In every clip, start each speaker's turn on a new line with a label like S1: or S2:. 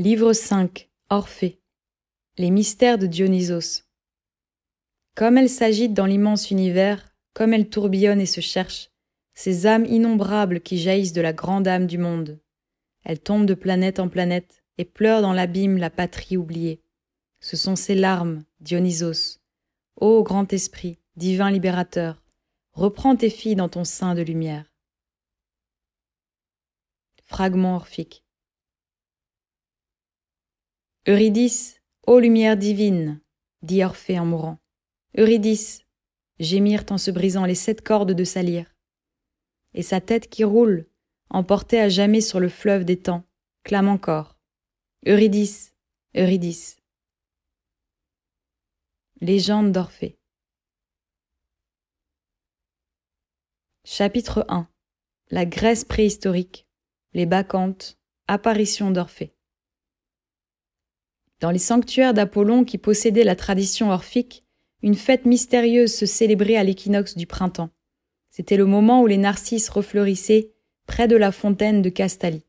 S1: Livre 5 Orphée Les mystères de Dionysos Comme elle s'agite dans l'immense univers, comme elle tourbillonne et se cherche, ces âmes innombrables qui jaillissent de la grande âme du monde. Elle tombe de planète en planète et pleure dans l'abîme la patrie oubliée. Ce sont ses larmes, Dionysos. Ô grand esprit, divin libérateur, reprends tes filles dans ton sein de lumière. Fragment orphique. Eurydice, ô lumière divine, dit Orphée en mourant. Eurydice, gémirent en se brisant les sept cordes de sa lyre. Et sa tête qui roule, emportée à jamais sur le fleuve des temps, clame encore. Eurydice, Eurydice. Légende d'Orphée. Chapitre 1 La Grèce préhistorique, les Bacchantes, apparition d'Orphée. Dans les sanctuaires d'Apollon qui possédaient la tradition orphique, une fête mystérieuse se célébrait à l'équinoxe du printemps. C'était le moment où les narcisses refleurissaient près de la fontaine de Castalie.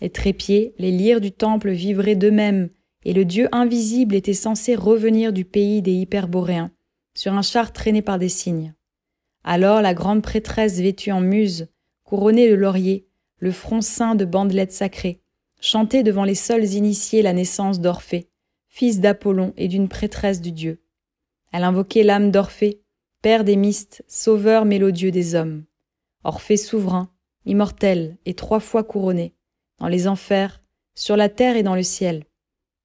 S1: Les trépieds, les lyres du temple vivraient d'eux-mêmes, et le dieu invisible était censé revenir du pays des Hyperboréens, sur un char traîné par des cygnes. Alors la grande prêtresse vêtue en muse, couronnée de lauriers, le front ceint de bandelettes sacrées, chantait devant les seuls initiés la naissance d'Orphée, fils d'Apollon et d'une prêtresse du dieu. Elle invoquait l'âme d'Orphée, père des mystes, sauveur mélodieux des hommes. Orphée souverain, immortel et trois fois couronné, dans les enfers, sur la terre et dans le ciel,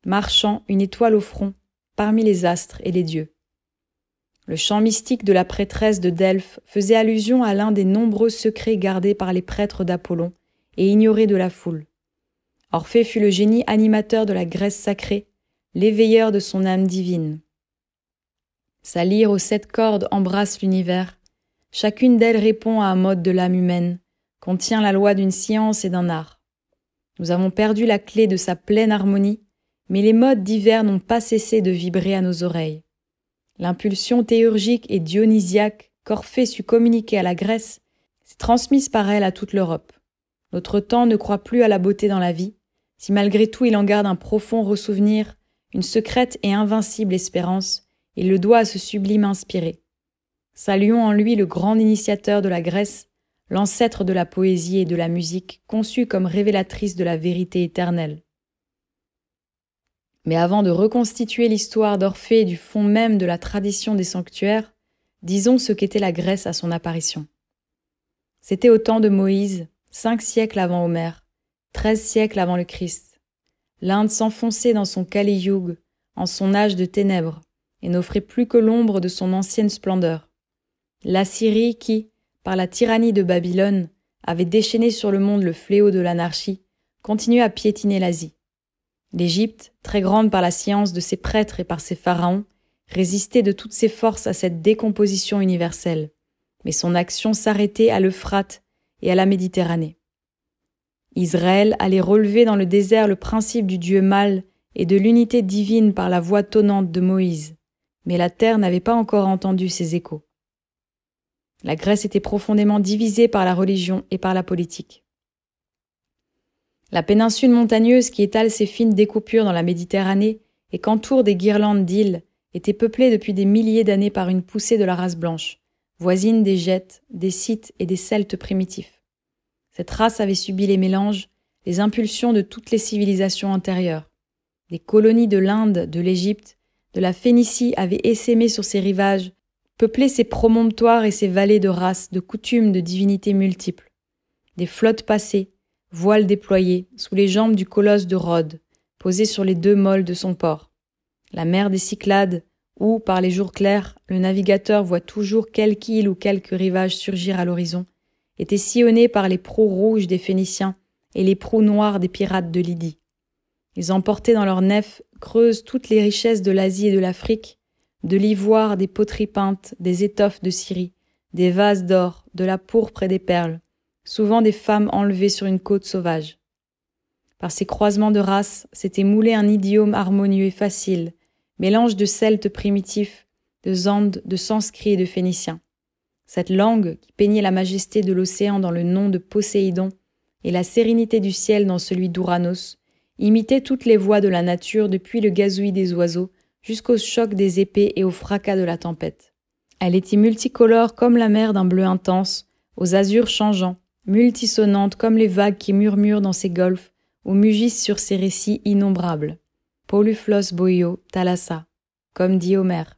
S1: marchant une étoile au front, parmi les astres et les dieux. Le chant mystique de la prêtresse de Delphes faisait allusion à l'un des nombreux secrets gardés par les prêtres d'Apollon et ignorés de la foule. Orphée fut le génie animateur de la Grèce sacrée, l'éveilleur de son âme divine. Sa lyre aux sept cordes embrasse l'univers. Chacune d'elles répond à un mode de l'âme humaine, contient la loi d'une science et d'un art. Nous avons perdu la clé de sa pleine harmonie, mais les modes divers n'ont pas cessé de vibrer à nos oreilles. L'impulsion théurgique et dionysiaque qu'Orphée sut communiquer à la Grèce s'est transmise par elle à toute l'Europe. Notre temps ne croit plus à la beauté dans la vie, si malgré tout il en garde un profond ressouvenir, une secrète et invincible espérance, il le doit à ce sublime inspiré. Saluons en lui le grand initiateur de la Grèce, l'ancêtre de la poésie et de la musique, conçu comme révélatrice de la vérité éternelle. Mais avant de reconstituer l'histoire d'Orphée du fond même de la tradition des sanctuaires, disons ce qu'était la Grèce à son apparition. C'était au temps de Moïse, cinq siècles avant Homère, treize siècles avant le Christ. L'Inde s'enfonçait dans son Kali en son âge de ténèbres, et n'offrait plus que l'ombre de son ancienne splendeur. L'Assyrie qui, par la tyrannie de Babylone, avait déchaîné sur le monde le fléau de l'anarchie, continuait à piétiner l'Asie. L'Égypte, très grande par la science de ses prêtres et par ses pharaons, résistait de toutes ses forces à cette décomposition universelle, mais son action s'arrêtait à l'Euphrate et à la Méditerranée. Israël allait relever dans le désert le principe du Dieu mâle et de l'unité divine par la voix tonnante de Moïse, mais la terre n'avait pas encore entendu ces échos. La Grèce était profondément divisée par la religion et par la politique. La péninsule montagneuse qui étale ses fines découpures dans la Méditerranée et qu'entourent des guirlandes d'îles était peuplée depuis des milliers d'années par une poussée de la race blanche, voisine des Gètes, des Scythes et des Celtes primitifs. Cette race avait subi les mélanges, les impulsions de toutes les civilisations antérieures. Des colonies de l'Inde, de l'Égypte, de la Phénicie avaient essaimé sur ses rivages, peuplé ses promontoires et ses vallées de races, de coutumes, de divinités multiples. Des flottes passées, voiles déployés, sous les jambes du colosse de Rhodes, posé sur les deux moles de son port. La mer des Cyclades, où, par les jours clairs, le navigateur voit toujours quelque île ou quelque rivage surgir à l'horizon, était sillonné par les proues rouges des Phéniciens et les proues noires des pirates de Lydie. Ils emportaient dans leurs nefs creuses toutes les richesses de l'Asie et de l'Afrique, de l'ivoire, des poteries peintes, des étoffes de Syrie, des vases d'or, de la pourpre et des perles, souvent des femmes enlevées sur une côte sauvage. Par ces croisements de races s'était moulé un idiome harmonieux et facile, mélange de celtes primitifs, de zandes, de sanskrit et de phéniciens. Cette langue qui peignait la majesté de l'océan dans le nom de Poséidon et la sérénité du ciel dans celui d'Ouranos imitait toutes les voix de la nature depuis le gazouillis des oiseaux jusqu'au choc des épées et au fracas de la tempête. Elle était multicolore comme la mer d'un bleu intense, aux azurs changeants, multissonante comme les vagues qui murmurent dans ses golfes ou mugissent sur ses récits innombrables. Poluflos boio thalassa, comme dit Homère.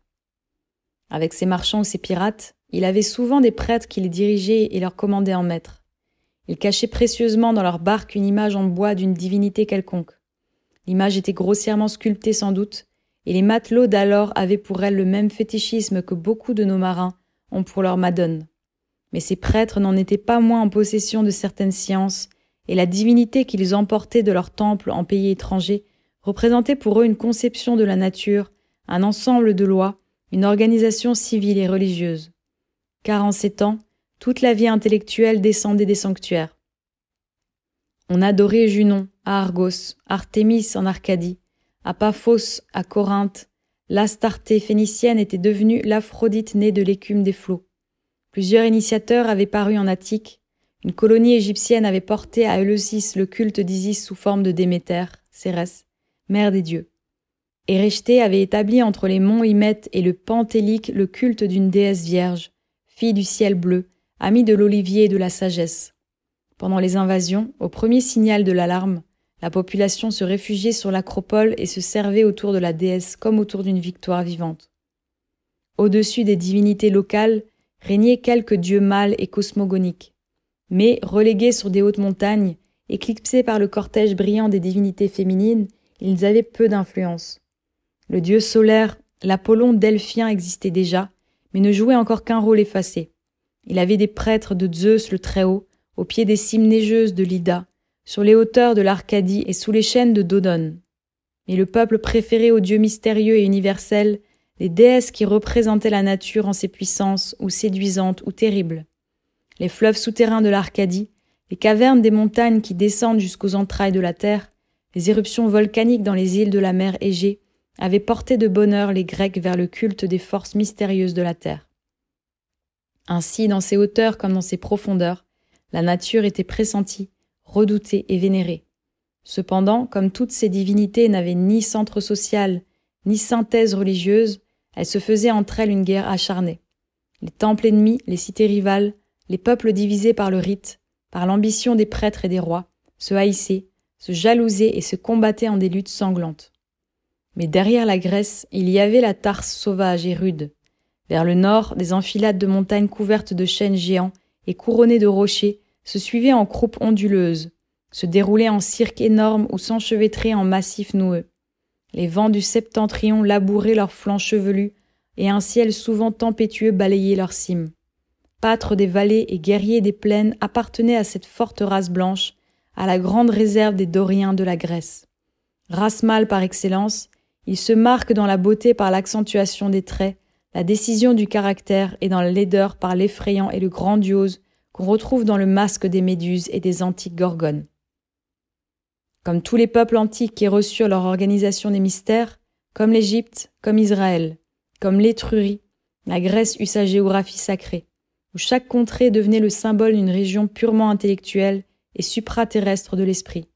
S1: Avec ses marchands ou ses pirates, il avait souvent des prêtres qui les dirigeaient et leur commandaient en maître. Il cachait précieusement dans leur barque une image en bois d'une divinité quelconque. L'image était grossièrement sculptée sans doute, et les matelots d'alors avaient pour elle le même fétichisme que beaucoup de nos marins ont pour leur madone. Mais ces prêtres n'en étaient pas moins en possession de certaines sciences, et la divinité qu'ils emportaient de leur temple en pays étranger représentait pour eux une conception de la nature, un ensemble de lois, une organisation civile et religieuse. Car en ces temps, toute la vie intellectuelle descendait des sanctuaires. On adorait Junon à Argos, Artémis en Arcadie, à Paphos à Corinthe. L'Astarté phénicienne était devenue l'Aphrodite née de l'écume des flots. Plusieurs initiateurs avaient paru en Attique. Une colonie égyptienne avait porté à Eleusis le culte d'Isis sous forme de Déméter, Cérès, mère des dieux. Érechtée avait établi entre les monts Hymette et le Pentélique le culte d'une déesse vierge, fille du ciel bleu, ami de l'olivier et de la sagesse. Pendant les invasions, au premier signal de l'alarme, la population se réfugiait sur l'acropole et se servait autour de la déesse comme autour d'une victoire vivante. Au-dessus des divinités locales régnaient quelques dieux mâles et cosmogoniques. Mais, relégués sur des hautes montagnes, éclipsés par le cortège brillant des divinités féminines, ils avaient peu d'influence. Le dieu solaire, l'Apollon delphien existait déjà, mais ne jouait encore qu'un rôle effacé. Il avait des prêtres de Zeus le Très-Haut, au pied des cimes neigeuses de l'Ida, sur les hauteurs de l'Arcadie et sous les chaînes de Dodone. Mais le peuple préféré aux dieux mystérieux et universels, les déesses qui représentaient la nature en ses puissances, ou séduisantes ou terribles. Les fleuves souterrains de l'Arcadie, les cavernes des montagnes qui descendent jusqu'aux entrailles de la terre, les éruptions volcaniques dans les îles de la mer Égée, avaient porté de bonheur les Grecs vers le culte des forces mystérieuses de la terre. Ainsi, dans ses hauteurs comme dans ses profondeurs, la nature était pressentie, redoutée et vénérée. Cependant, comme toutes ces divinités n'avaient ni centre social, ni synthèse religieuse, elles se faisaient entre elles une guerre acharnée. Les temples ennemis, les cités rivales, les peuples divisés par le rite, par l'ambition des prêtres et des rois, se haïssaient, se jalousaient et se combattaient en des luttes sanglantes. Mais derrière la Grèce, il y avait la Tarse sauvage et rude, vers le nord, des enfilades de montagnes couvertes de chênes géants et couronnées de rochers se suivaient en croupes onduleuses, se déroulaient en cirques énormes ou s'enchevêtraient en massifs noueux. Les vents du septentrion labouraient leurs flancs chevelus, et un ciel souvent tempétueux balayait leurs cimes. Pâtres des vallées et guerriers des plaines appartenaient à cette forte race blanche, à la grande réserve des Doriens de la Grèce. Race mâle par excellence, ils se marquent dans la beauté par l'accentuation des traits, la décision du caractère et dans la laideur par l'effrayant et le grandiose qu'on retrouve dans le masque des méduses et des antiques gorgones. Comme tous les peuples antiques qui reçurent leur organisation des mystères, comme l'Égypte, comme Israël, comme l'Étrurie, la Grèce eut sa géographie sacrée, où chaque contrée devenait le symbole d'une région purement intellectuelle et supraterrestre de l'esprit.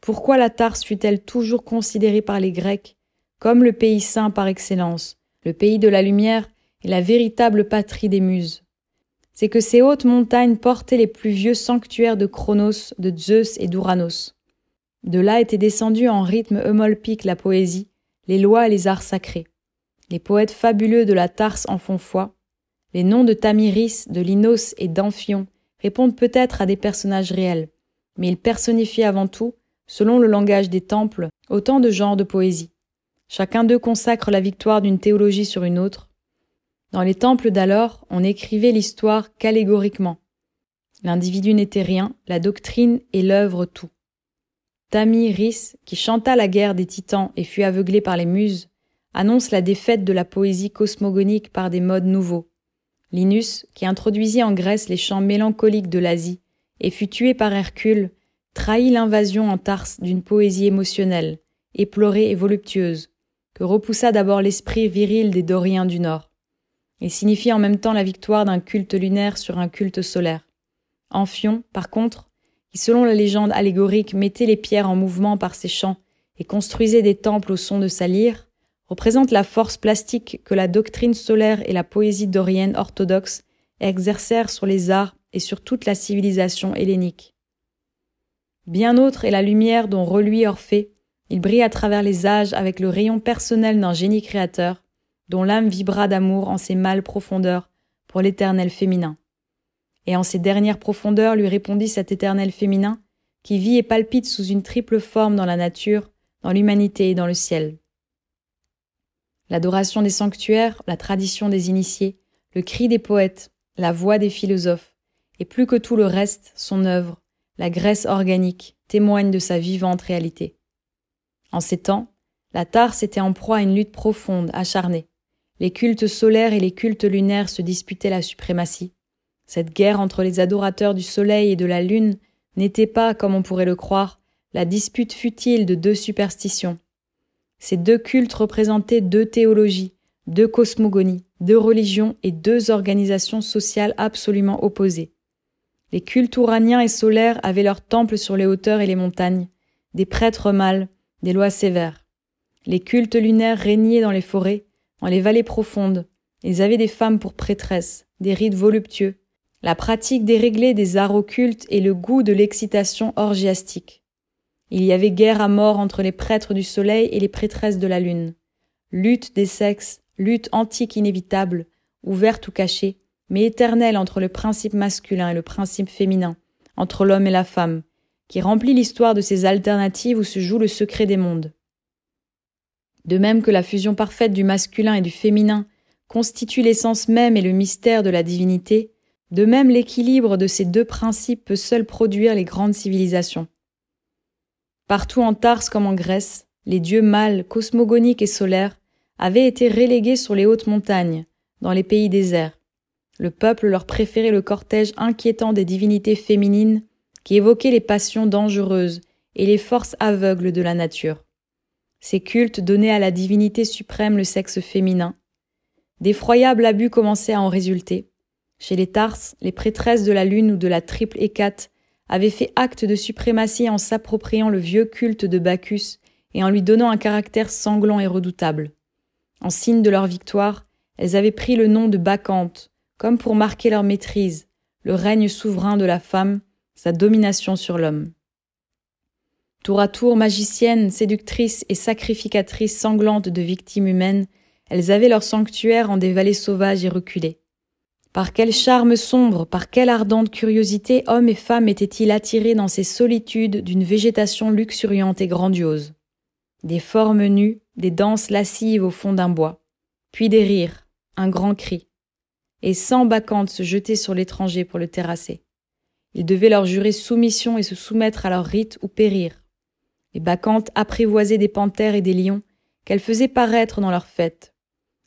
S1: Pourquoi la Tarse fut-elle toujours considérée par les Grecs comme le pays saint par excellence, le pays de la lumière est la véritable patrie des muses. C'est que ces hautes montagnes portaient les plus vieux sanctuaires de Chronos, de Zeus et d'Uranos. De là était descendue en rythme eumolpique la poésie, les lois et les arts sacrés. Les poètes fabuleux de la Tarse en font foi. Les noms de Tamiris, de Linos et d'Amphion répondent peut-être à des personnages réels, mais ils personnifient avant tout, selon le langage des temples, autant de genres de poésie. Chacun d'eux consacre la victoire d'une théologie sur une autre. Dans les temples d'alors, on écrivait l'histoire qu'allégoriquement. L'individu n'était rien, la doctrine et l'œuvre tout. Tami Rhys, qui chanta la guerre des titans et fut aveuglé par les muses, annonce la défaite de la poésie cosmogonique par des modes nouveaux. Linus, qui introduisit en Grèce les chants mélancoliques de l'Asie et fut tué par Hercule, trahit l'invasion en Tarse d'une poésie émotionnelle, éplorée et voluptueuse, que repoussa d'abord l'esprit viril des Doriens du Nord. Il signifie en même temps la victoire d'un culte lunaire sur un culte solaire. Amphion, par contre, qui selon la légende allégorique mettait les pierres en mouvement par ses chants et construisait des temples au son de sa lyre, représente la force plastique que la doctrine solaire et la poésie dorienne orthodoxe exercèrent sur les arts et sur toute la civilisation hellénique. Bien autre est la lumière dont reluit Orphée, il brille à travers les âges avec le rayon personnel d'un génie créateur, dont l'âme vibra d'amour en ses mâles profondeurs pour l'éternel féminin. Et en ses dernières profondeurs lui répondit cet éternel féminin, qui vit et palpite sous une triple forme dans la nature, dans l'humanité et dans le ciel. L'adoration des sanctuaires, la tradition des initiés, le cri des poètes, la voix des philosophes, et plus que tout le reste, son œuvre, la Grèce organique, témoigne de sa vivante réalité. En ces temps, la Tarse était en proie à une lutte profonde, acharnée. Les cultes solaires et les cultes lunaires se disputaient la suprématie. Cette guerre entre les adorateurs du soleil et de la lune n'était pas, comme on pourrait le croire, la dispute futile de deux superstitions. Ces deux cultes représentaient deux théologies, deux cosmogonies, deux religions et deux organisations sociales absolument opposées. Les cultes ouraniens et solaires avaient leurs temples sur les hauteurs et les montagnes, des prêtres mâles, des lois sévères. Les cultes lunaires régnaient dans les forêts, dans les vallées profondes. Ils avaient des femmes pour prêtresses, des rites voluptueux, la pratique déréglée des arts occultes et le goût de l'excitation orgiastique. Il y avait guerre à mort entre les prêtres du soleil et les prêtresses de la lune. Lutte des sexes, lutte antique inévitable, ouverte ou cachée, mais éternelle entre le principe masculin et le principe féminin, entre l'homme et la femme, qui remplit l'histoire de ces alternatives où se joue le secret des mondes. De même que la fusion parfaite du masculin et du féminin constitue l'essence même et le mystère de la divinité, de même l'équilibre de ces deux principes peut seul produire les grandes civilisations. Partout en Tarse comme en Grèce, les dieux mâles, cosmogoniques et solaires avaient été relégués sur les hautes montagnes, dans les pays déserts. Le peuple leur préférait le cortège inquiétant des divinités féminines qui évoquaient les passions dangereuses et les forces aveugles de la nature. Ces cultes donnaient à la divinité suprême le sexe féminin. D'effroyables abus commençaient à en résulter. Chez les Tarses, les prêtresses de la lune ou de la triple hécate avaient fait acte de suprématie en s'appropriant le vieux culte de Bacchus et en lui donnant un caractère sanglant et redoutable. En signe de leur victoire, elles avaient pris le nom de Bacchante, comme pour marquer leur maîtrise, le règne souverain de la femme, sa domination sur l'homme. Tour à tour magiciennes, séductrices et sacrificatrices sanglantes de victimes humaines, elles avaient leur sanctuaire en des vallées sauvages et reculées. Par quel charme sombre, par quelle ardente curiosité hommes et femmes étaient-ils attirés dans ces solitudes d'une végétation luxuriante et grandiose? Des formes nues, des danses lascives au fond d'un bois, puis des rires, un grand cri, et cent bacchantes se jetaient sur l'étranger pour le terrasser. Ils devaient leur jurer soumission et se soumettre à leurs rites ou périr. Les bacchantes apprivoisaient des panthères et des lions qu'elles faisaient paraître dans leurs fêtes.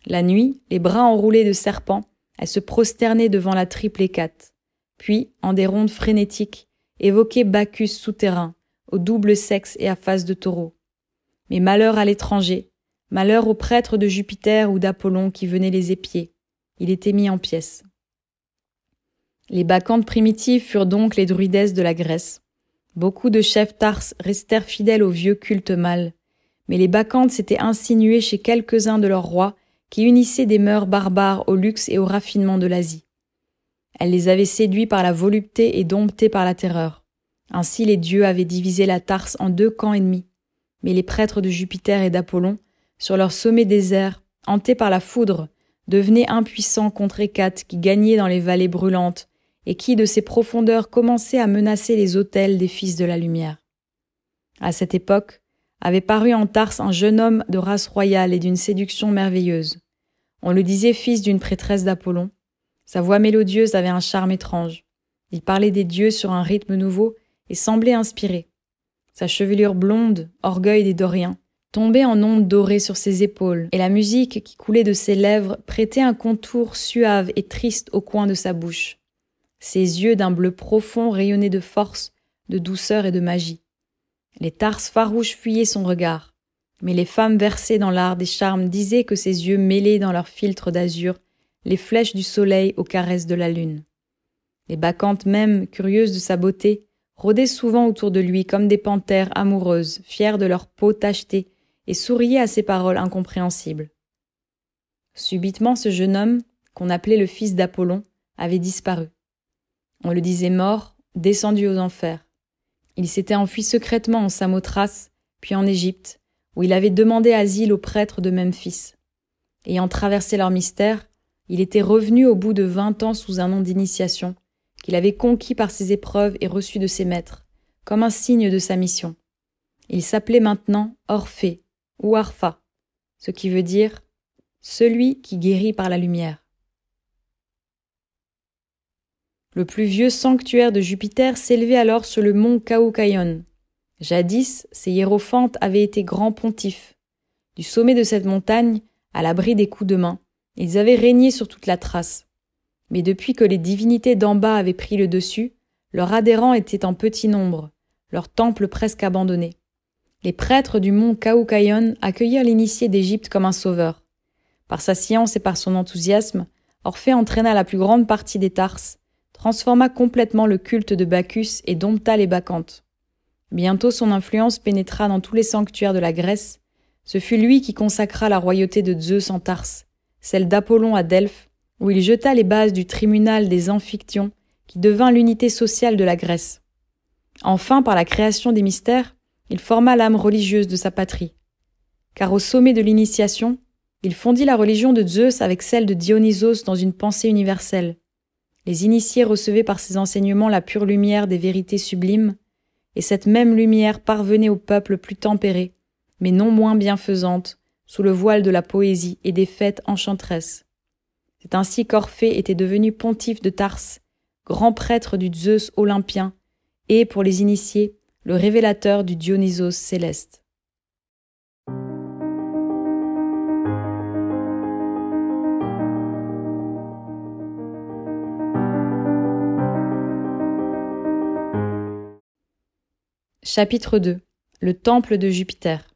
S1: La nuit, les bras enroulés de serpents, elle se prosternait devant la triple hécate, puis, en des rondes frénétiques, évoquait Bacchus souterrain, au double sexe et à face de taureau. Mais malheur à l'étranger, malheur aux prêtres de Jupiter ou d'Apollon qui venaient les épier. Il était mis en pièces. Les bacchantes primitives furent donc les druidesses de la Grèce. Beaucoup de chefs tarses restèrent fidèles au vieux culte mâle, mais les bacchantes s'étaient insinuées chez quelques-uns de leurs rois qui unissaient des mœurs barbares au luxe et au raffinement de l'Asie. Elle les avait séduits par la volupté et domptés par la terreur. Ainsi les dieux avaient divisé la Tarse en deux camps ennemis. Mais les prêtres de Jupiter et d'Apollon, sur leur sommet désert, hantés par la foudre, devenaient impuissants contre Hécate qui gagnait dans les vallées brûlantes et qui, de ses profondeurs, commençait à menacer les autels des fils de la lumière. À cette époque, avait paru en Tarse un jeune homme de race royale et d'une séduction merveilleuse. On le disait fils d'une prêtresse d'Apollon. Sa voix mélodieuse avait un charme étrange. Il parlait des dieux sur un rythme nouveau et semblait inspiré. Sa chevelure blonde, orgueil des Doriens, tombait en ondes dorées sur ses épaules, et la musique qui coulait de ses lèvres prêtait un contour suave et triste au coin de sa bouche. Ses yeux d'un bleu profond rayonnaient de force, de douceur et de magie. Les tarses farouches fuyaient son regard, mais les femmes versées dans l'art des charmes disaient que ses yeux mêlaient dans leurs filtres d'azur les flèches du soleil aux caresses de la lune. Les bacchantes même, curieuses de sa beauté, rôdaient souvent autour de lui comme des panthères amoureuses, fières de leur peau tachetée, et souriaient à ses paroles incompréhensibles. Subitement, ce jeune homme, qu'on appelait le fils d'Apollon, avait disparu. On le disait mort, descendu aux enfers. Il s'était enfui secrètement en Samothrace, puis en Égypte, où il avait demandé asile aux prêtres de Memphis. Ayant traversé leur mystère, il était revenu au bout de vingt ans sous un nom d'initiation, qu'il avait conquis par ses épreuves et reçu de ses maîtres, comme un signe de sa mission. Il s'appelait maintenant Orphée, ou Arpha, ce qui veut dire celui qui guérit par la lumière. Le plus vieux sanctuaire de Jupiter s'élevait alors sur le mont Kaukaïon. Jadis, ces hiérophantes avaient été grands pontifes. Du sommet de cette montagne, à l'abri des coups de main, ils avaient régné sur toute la trace. Mais depuis que les divinités d'en bas avaient pris le dessus, leurs adhérents étaient en petit nombre, leur temple presque abandonné. Les prêtres du mont Kaukaïon accueillirent l'initié d'Égypte comme un sauveur. Par sa science et par son enthousiasme, Orphée entraîna la plus grande partie des Tarses, transforma complètement le culte de Bacchus et dompta les Bacchantes. Bientôt son influence pénétra dans tous les sanctuaires de la Grèce. Ce fut lui qui consacra la royauté de Zeus en Tarse, celle d'Apollon à Delphes, où il jeta les bases du tribunal des Amphictyons, qui devint l'unité sociale de la Grèce. Enfin, par la création des mystères, il forma l'âme religieuse de sa patrie. Car au sommet de l'initiation, il fondit la religion de Zeus avec celle de Dionysos dans une pensée universelle. Les initiés recevaient par ses enseignements la pure lumière des vérités sublimes, et cette même lumière parvenait au peuple plus tempéré, mais non moins bienfaisante, sous le voile de la poésie et des fêtes enchanteresses. C'est ainsi qu'Orphée était devenu pontife de Tarse, grand prêtre du Zeus olympien, et, pour les initiés, le révélateur du Dionysos céleste. Chapitre 2 Le temple de Jupiter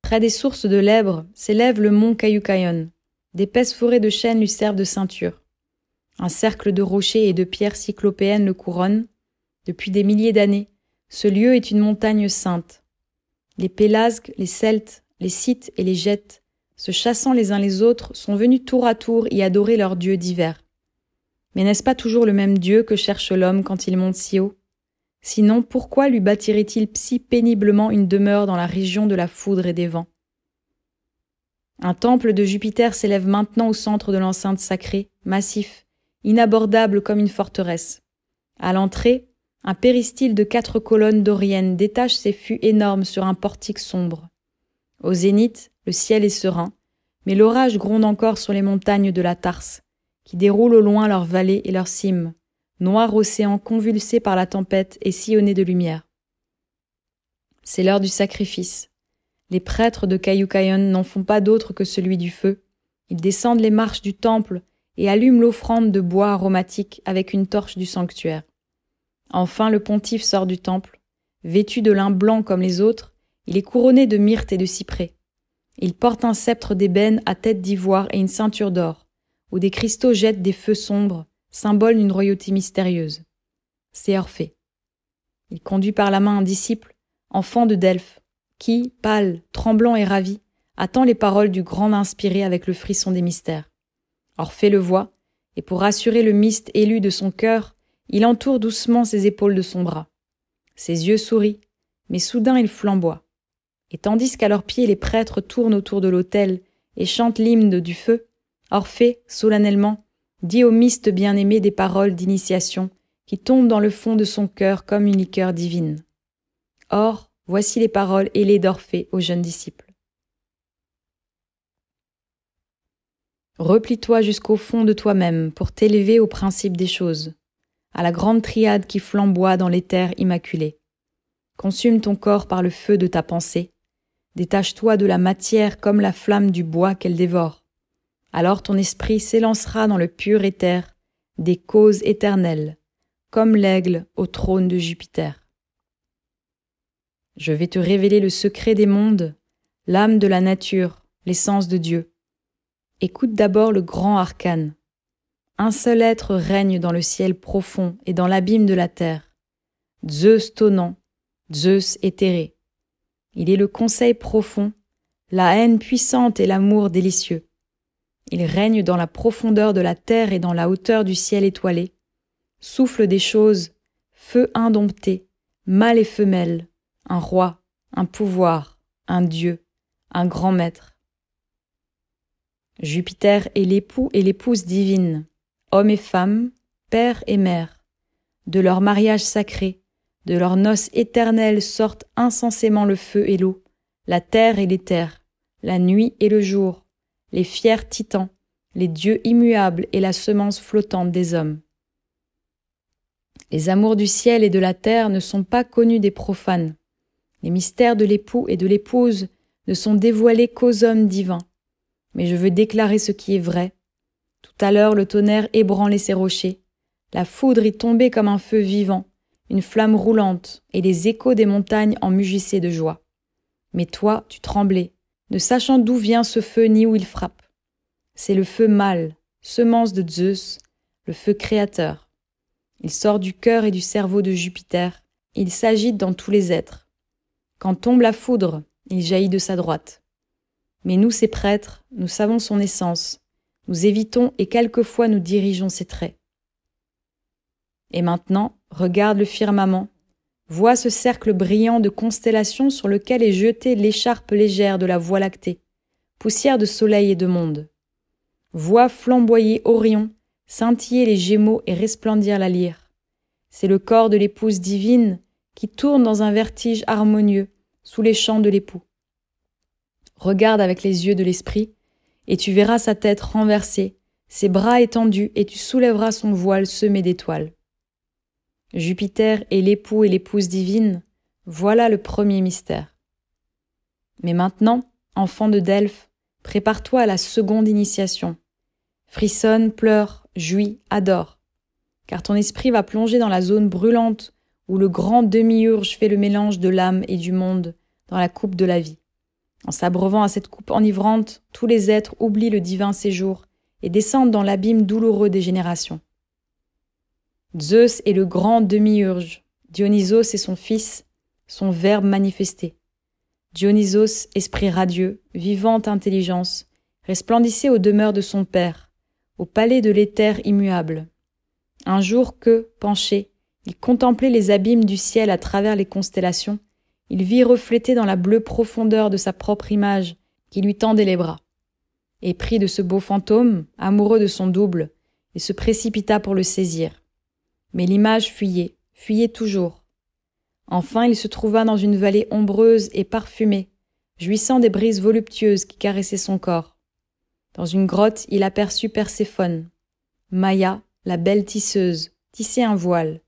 S1: Près des sources de l'Èbre s'élève le mont Cayucayon. D'épaisses forêts de chênes lui servent de ceinture. Un cercle de rochers et de pierres cyclopéennes le couronne. Depuis des milliers d'années, ce lieu est une montagne sainte. Les Pélasgues, les Celtes, les Scythes et les Gètes, se chassant les uns les autres, sont venus tour à tour y adorer leurs dieux divers. Mais n'est-ce pas toujours le même Dieu que cherche l'homme quand il monte si haut? Sinon, pourquoi lui bâtirait-il si péniblement une demeure dans la région de la foudre et des vents? Un temple de Jupiter s'élève maintenant au centre de l'enceinte sacrée, massif, inabordable comme une forteresse. À l'entrée, un péristyle de quatre colonnes doriennes détache ses fûts énormes sur un portique sombre. Au zénith, le ciel est serein, mais l'orage gronde encore sur les montagnes de la Tarse, qui déroulent au loin leurs vallées et leurs cimes, noir océan convulsé par la tempête et sillonné de lumière. C'est l'heure du sacrifice. Les prêtres de Kayukayon n'en font pas d'autre que celui du feu. Ils descendent les marches du temple et allument l'offrande de bois aromatique avec une torche du sanctuaire. Enfin le pontife sort du temple. Vêtu de lin blanc comme les autres, il est couronné de myrte et de cyprès. Il porte un sceptre d'ébène à tête d'ivoire et une ceinture d'or, où des cristaux jettent des feux sombres, symbole d'une royauté mystérieuse. C'est Orphée. Il conduit par la main un disciple, enfant de Delphes, qui, pâle, tremblant et ravi, attend les paroles du grand inspiré avec le frisson des mystères. Orphée le voit, et pour rassurer le myste élu de son cœur, il entoure doucement ses épaules de son bras. Ses yeux sourient, mais soudain il flamboie. Et tandis qu'à leurs pieds les prêtres tournent autour de l'autel et chantent l'hymne du feu, Orphée, solennellement, dit au myste bien-aimé des paroles d'initiation qui tombent dans le fond de son cœur comme une liqueur divine. Or, voici les paroles ailées d'Orphée au jeune disciple. Replie-toi jusqu'au fond de toi-même pour t'élever au principe des choses, à la grande triade qui flamboie dans l'éther immaculé. Consume ton corps par le feu de ta pensée, détache-toi de la matière comme la flamme du bois qu'elle dévore alors ton esprit s'élancera dans le pur éther des causes éternelles, comme l'aigle au trône de Jupiter. Je vais te révéler le secret des mondes, l'âme de la nature, l'essence de Dieu. Écoute d'abord le grand arcane. Un seul être règne dans le ciel profond et dans l'abîme de la terre. Zeus tonnant, Zeus éthéré. Il est le conseil profond, la haine puissante et l'amour délicieux. Il règne dans la profondeur de la terre et dans la hauteur du ciel étoilé, souffle des choses, feu indompté, mâle et femelle, un roi, un pouvoir, un dieu, un grand maître. Jupiter est l'époux et l'épouse divine, homme et femme, père et mère. De leur mariage sacré, de leurs noces éternelles sortent insensément le feu et l'eau, la terre et l'éther, la nuit et le jour, les fiers titans, les dieux immuables et la semence flottante des hommes. Les amours du ciel et de la terre ne sont pas connus des profanes. Les mystères de l'époux et de l'épouse ne sont dévoilés qu'aux hommes divins. Mais je veux déclarer ce qui est vrai. Tout à l'heure le tonnerre ébranlait ses rochers, la foudre y tombait comme un feu vivant, une flamme roulante, et les échos des montagnes en mugissaient de joie. Mais toi, tu tremblais, ne sachant d'où vient ce feu ni où il frappe. C'est le feu mâle, semence de Zeus, le feu créateur. Il sort du cœur et du cerveau de Jupiter, il s'agite dans tous les êtres. Quand tombe la foudre, il jaillit de sa droite. Mais nous, ces prêtres, nous savons son essence, nous évitons et quelquefois nous dirigeons ses traits. Et maintenant, regarde le firmament, vois ce cercle brillant de constellations sur lequel est jetée l'écharpe légère de la Voie lactée, poussière de soleil et de monde. Vois flamboyer Orion, scintiller les gémeaux et resplendir la lyre. C'est le corps de l'épouse divine qui tourne dans un vertige harmonieux sous les chants de l'époux. Regarde avec les yeux de l'esprit, et tu verras sa tête renversée, ses bras étendus, et tu soulèveras son voile semé d'étoiles. Jupiter est l'époux et l'épouse divine, voilà le premier mystère. Mais maintenant, enfant de Delphes, prépare-toi à la seconde initiation. Frissonne, pleure, jouit, adore. Car ton esprit va plonger dans la zone brûlante où le grand demi-urge fait le mélange de l'âme et du monde dans la coupe de la vie. En s'abreuvant à cette coupe enivrante, tous les êtres oublient le divin séjour et descendent dans l'abîme douloureux des générations. Zeus est le grand demi-urge, Dionysos est son fils, son verbe manifesté. Dionysos, esprit radieux, vivante intelligence, resplendissait aux demeures de son père, au palais de l'éther immuable. Un jour que, penché, il contemplait les abîmes du ciel à travers les constellations, il vit refléter dans la bleue profondeur de sa propre image qui lui tendait les bras. Et pris de ce beau fantôme, amoureux de son double, il se précipita pour le saisir. Mais l'image fuyait, fuyait toujours. Enfin il se trouva dans une vallée ombreuse et parfumée, jouissant des brises voluptueuses qui caressaient son corps. Dans une grotte, il aperçut Perséphone. Maya, la belle tisseuse, tissait un voile,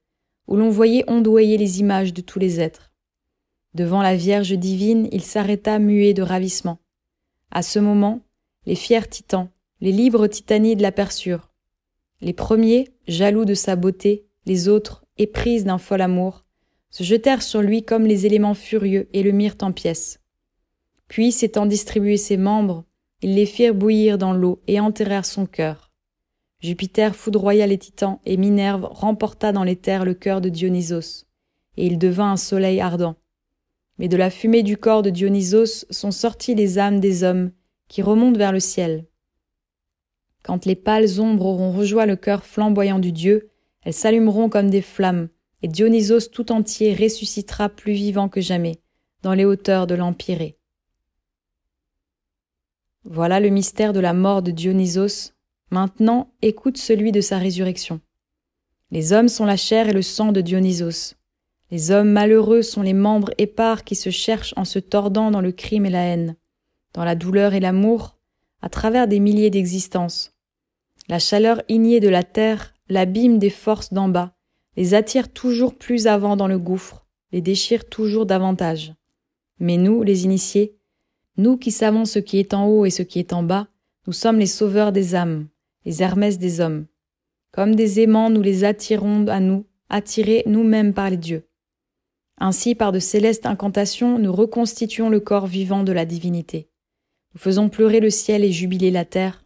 S1: où l'on voyait ondoyer les images de tous les êtres. Devant la Vierge divine, il s'arrêta muet de ravissement. À ce moment, les fiers titans, les libres titanides l'aperçurent. Les premiers, jaloux de sa beauté, les autres, éprises d'un fol amour, se jetèrent sur lui comme les éléments furieux et le mirent en pièces. Puis, s'étant distribué ses membres, ils les firent bouillir dans l'eau et enterrèrent son cœur. Jupiter foudroya les titans et Minerve remporta dans les terres le cœur de Dionysos, et il devint un soleil ardent. Mais de la fumée du corps de Dionysos sont sorties les âmes des hommes qui remontent vers le ciel. Quand les pâles ombres auront rejoint le cœur flamboyant du dieu, elles s'allumeront comme des flammes, et Dionysos tout entier ressuscitera plus vivant que jamais, dans les hauteurs de l'Empyrée. Voilà le mystère de la mort de Dionysos. Maintenant, écoute celui de sa résurrection. Les hommes sont la chair et le sang de Dionysos. Les hommes malheureux sont les membres épars qui se cherchent en se tordant dans le crime et la haine, dans la douleur et l'amour, à travers des milliers d'existences. La chaleur ignée de la terre l'abîme des forces d'en bas, les attire toujours plus avant dans le gouffre, les déchire toujours davantage. Mais nous, les initiés, nous qui savons ce qui est en haut et ce qui est en bas, nous sommes les sauveurs des âmes, les Hermès des hommes. Comme des aimants, nous les attirons à nous, attirés nous-mêmes par les dieux. Ainsi, par de célestes incantations, nous reconstituons le corps vivant de la divinité. Nous faisons pleurer le ciel et jubiler la terre,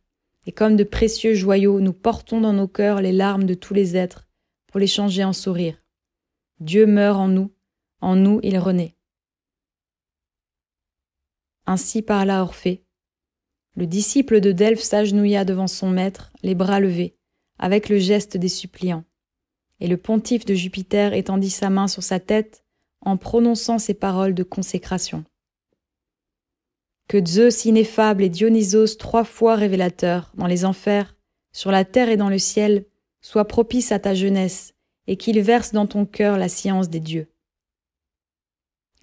S1: et comme de précieux joyaux, nous portons dans nos cœurs les larmes de tous les êtres pour les changer en sourires. Dieu meurt en nous, en nous il renaît. Ainsi parla Orphée. Le disciple de Delphes s'agenouilla devant son maître, les bras levés, avec le geste des suppliants. Et le pontife de Jupiter étendit sa main sur sa tête en prononçant ces paroles de consécration. Que Zeus ineffable et Dionysos trois fois révélateurs dans les enfers, sur la terre et dans le ciel, soient propices à ta jeunesse et qu'il verse dans ton cœur la science des dieux.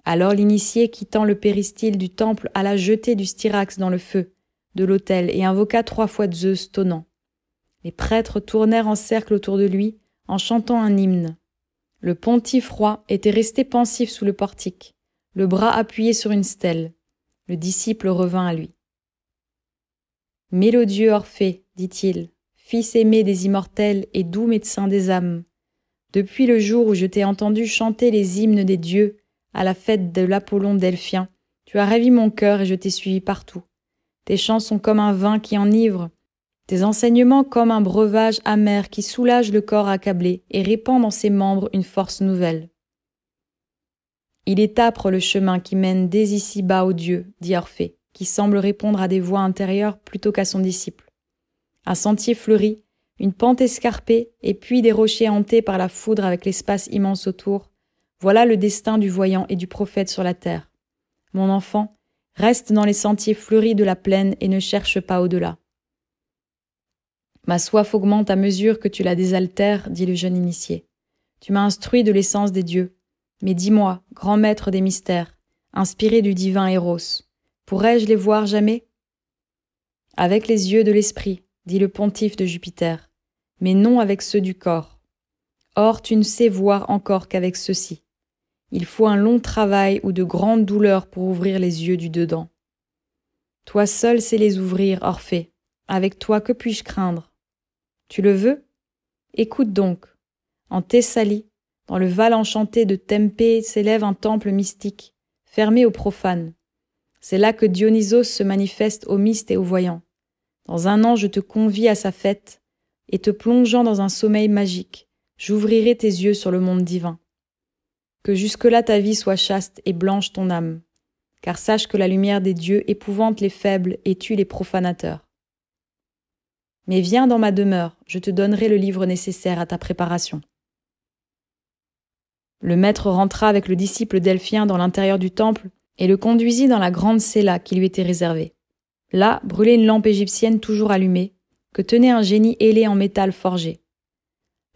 S1: Alors l'initié, quittant le péristyle du temple, alla jeter du styrax dans le feu de l'autel et invoqua trois fois Zeus tonnant. Les prêtres tournèrent en cercle autour de lui en chantant un hymne. Le pontife roi était resté pensif sous le portique, le bras appuyé sur une stèle. Le disciple revint à lui. Mélodieux Orphée, dit-il, fils aimé des immortels et doux médecin des âmes, depuis le jour où je t'ai entendu chanter les hymnes des dieux à la fête de l'Apollon delphien, tu as ravi mon cœur et je t'ai suivi partout. Tes chants sont comme un vin qui enivre, tes enseignements comme un breuvage amer qui soulage le corps accablé et répand dans ses membres une force nouvelle. Il est âpre le chemin qui mène dès ici bas au Dieu, dit Orphée, qui semble répondre à des voix intérieures plutôt qu'à son disciple. Un sentier fleuri, une pente escarpée, et puis des rochers hantés par la foudre avec l'espace immense autour. Voilà le destin du voyant et du prophète sur la terre. Mon enfant, reste dans les sentiers fleuris de la plaine et ne cherche pas au-delà. Ma soif augmente à mesure que tu la désaltères, dit le jeune initié. Tu m'as instruit de l'essence des dieux. Mais dis-moi, grand maître des mystères, inspiré du divin Eros, pourrais-je les voir jamais? Avec les yeux de l'esprit, dit le pontife de Jupiter, mais non avec ceux du corps. Or tu ne sais voir encore qu'avec ceux-ci. Il faut un long travail ou de grandes douleurs pour ouvrir les yeux du dedans. Toi seul sais les ouvrir, Orphée. Avec toi que puis-je craindre? Tu le veux? Écoute donc. En Thessalie, dans le val enchanté de Tempé s'élève un temple mystique, fermé aux profanes. C'est là que Dionysos se manifeste aux mystes et aux voyants. Dans un an, je te convie à sa fête, et te plongeant dans un sommeil magique, j'ouvrirai tes yeux sur le monde divin. Que jusque-là ta vie soit chaste et blanche ton âme, car sache que la lumière des dieux épouvante les faibles et tue les profanateurs. Mais viens dans ma demeure, je te donnerai le livre nécessaire à ta préparation. Le maître rentra avec le disciple delphien dans l'intérieur du temple et le conduisit dans la grande cella qui lui était réservée. Là brûlait une lampe égyptienne toujours allumée, que tenait un génie ailé en métal forgé.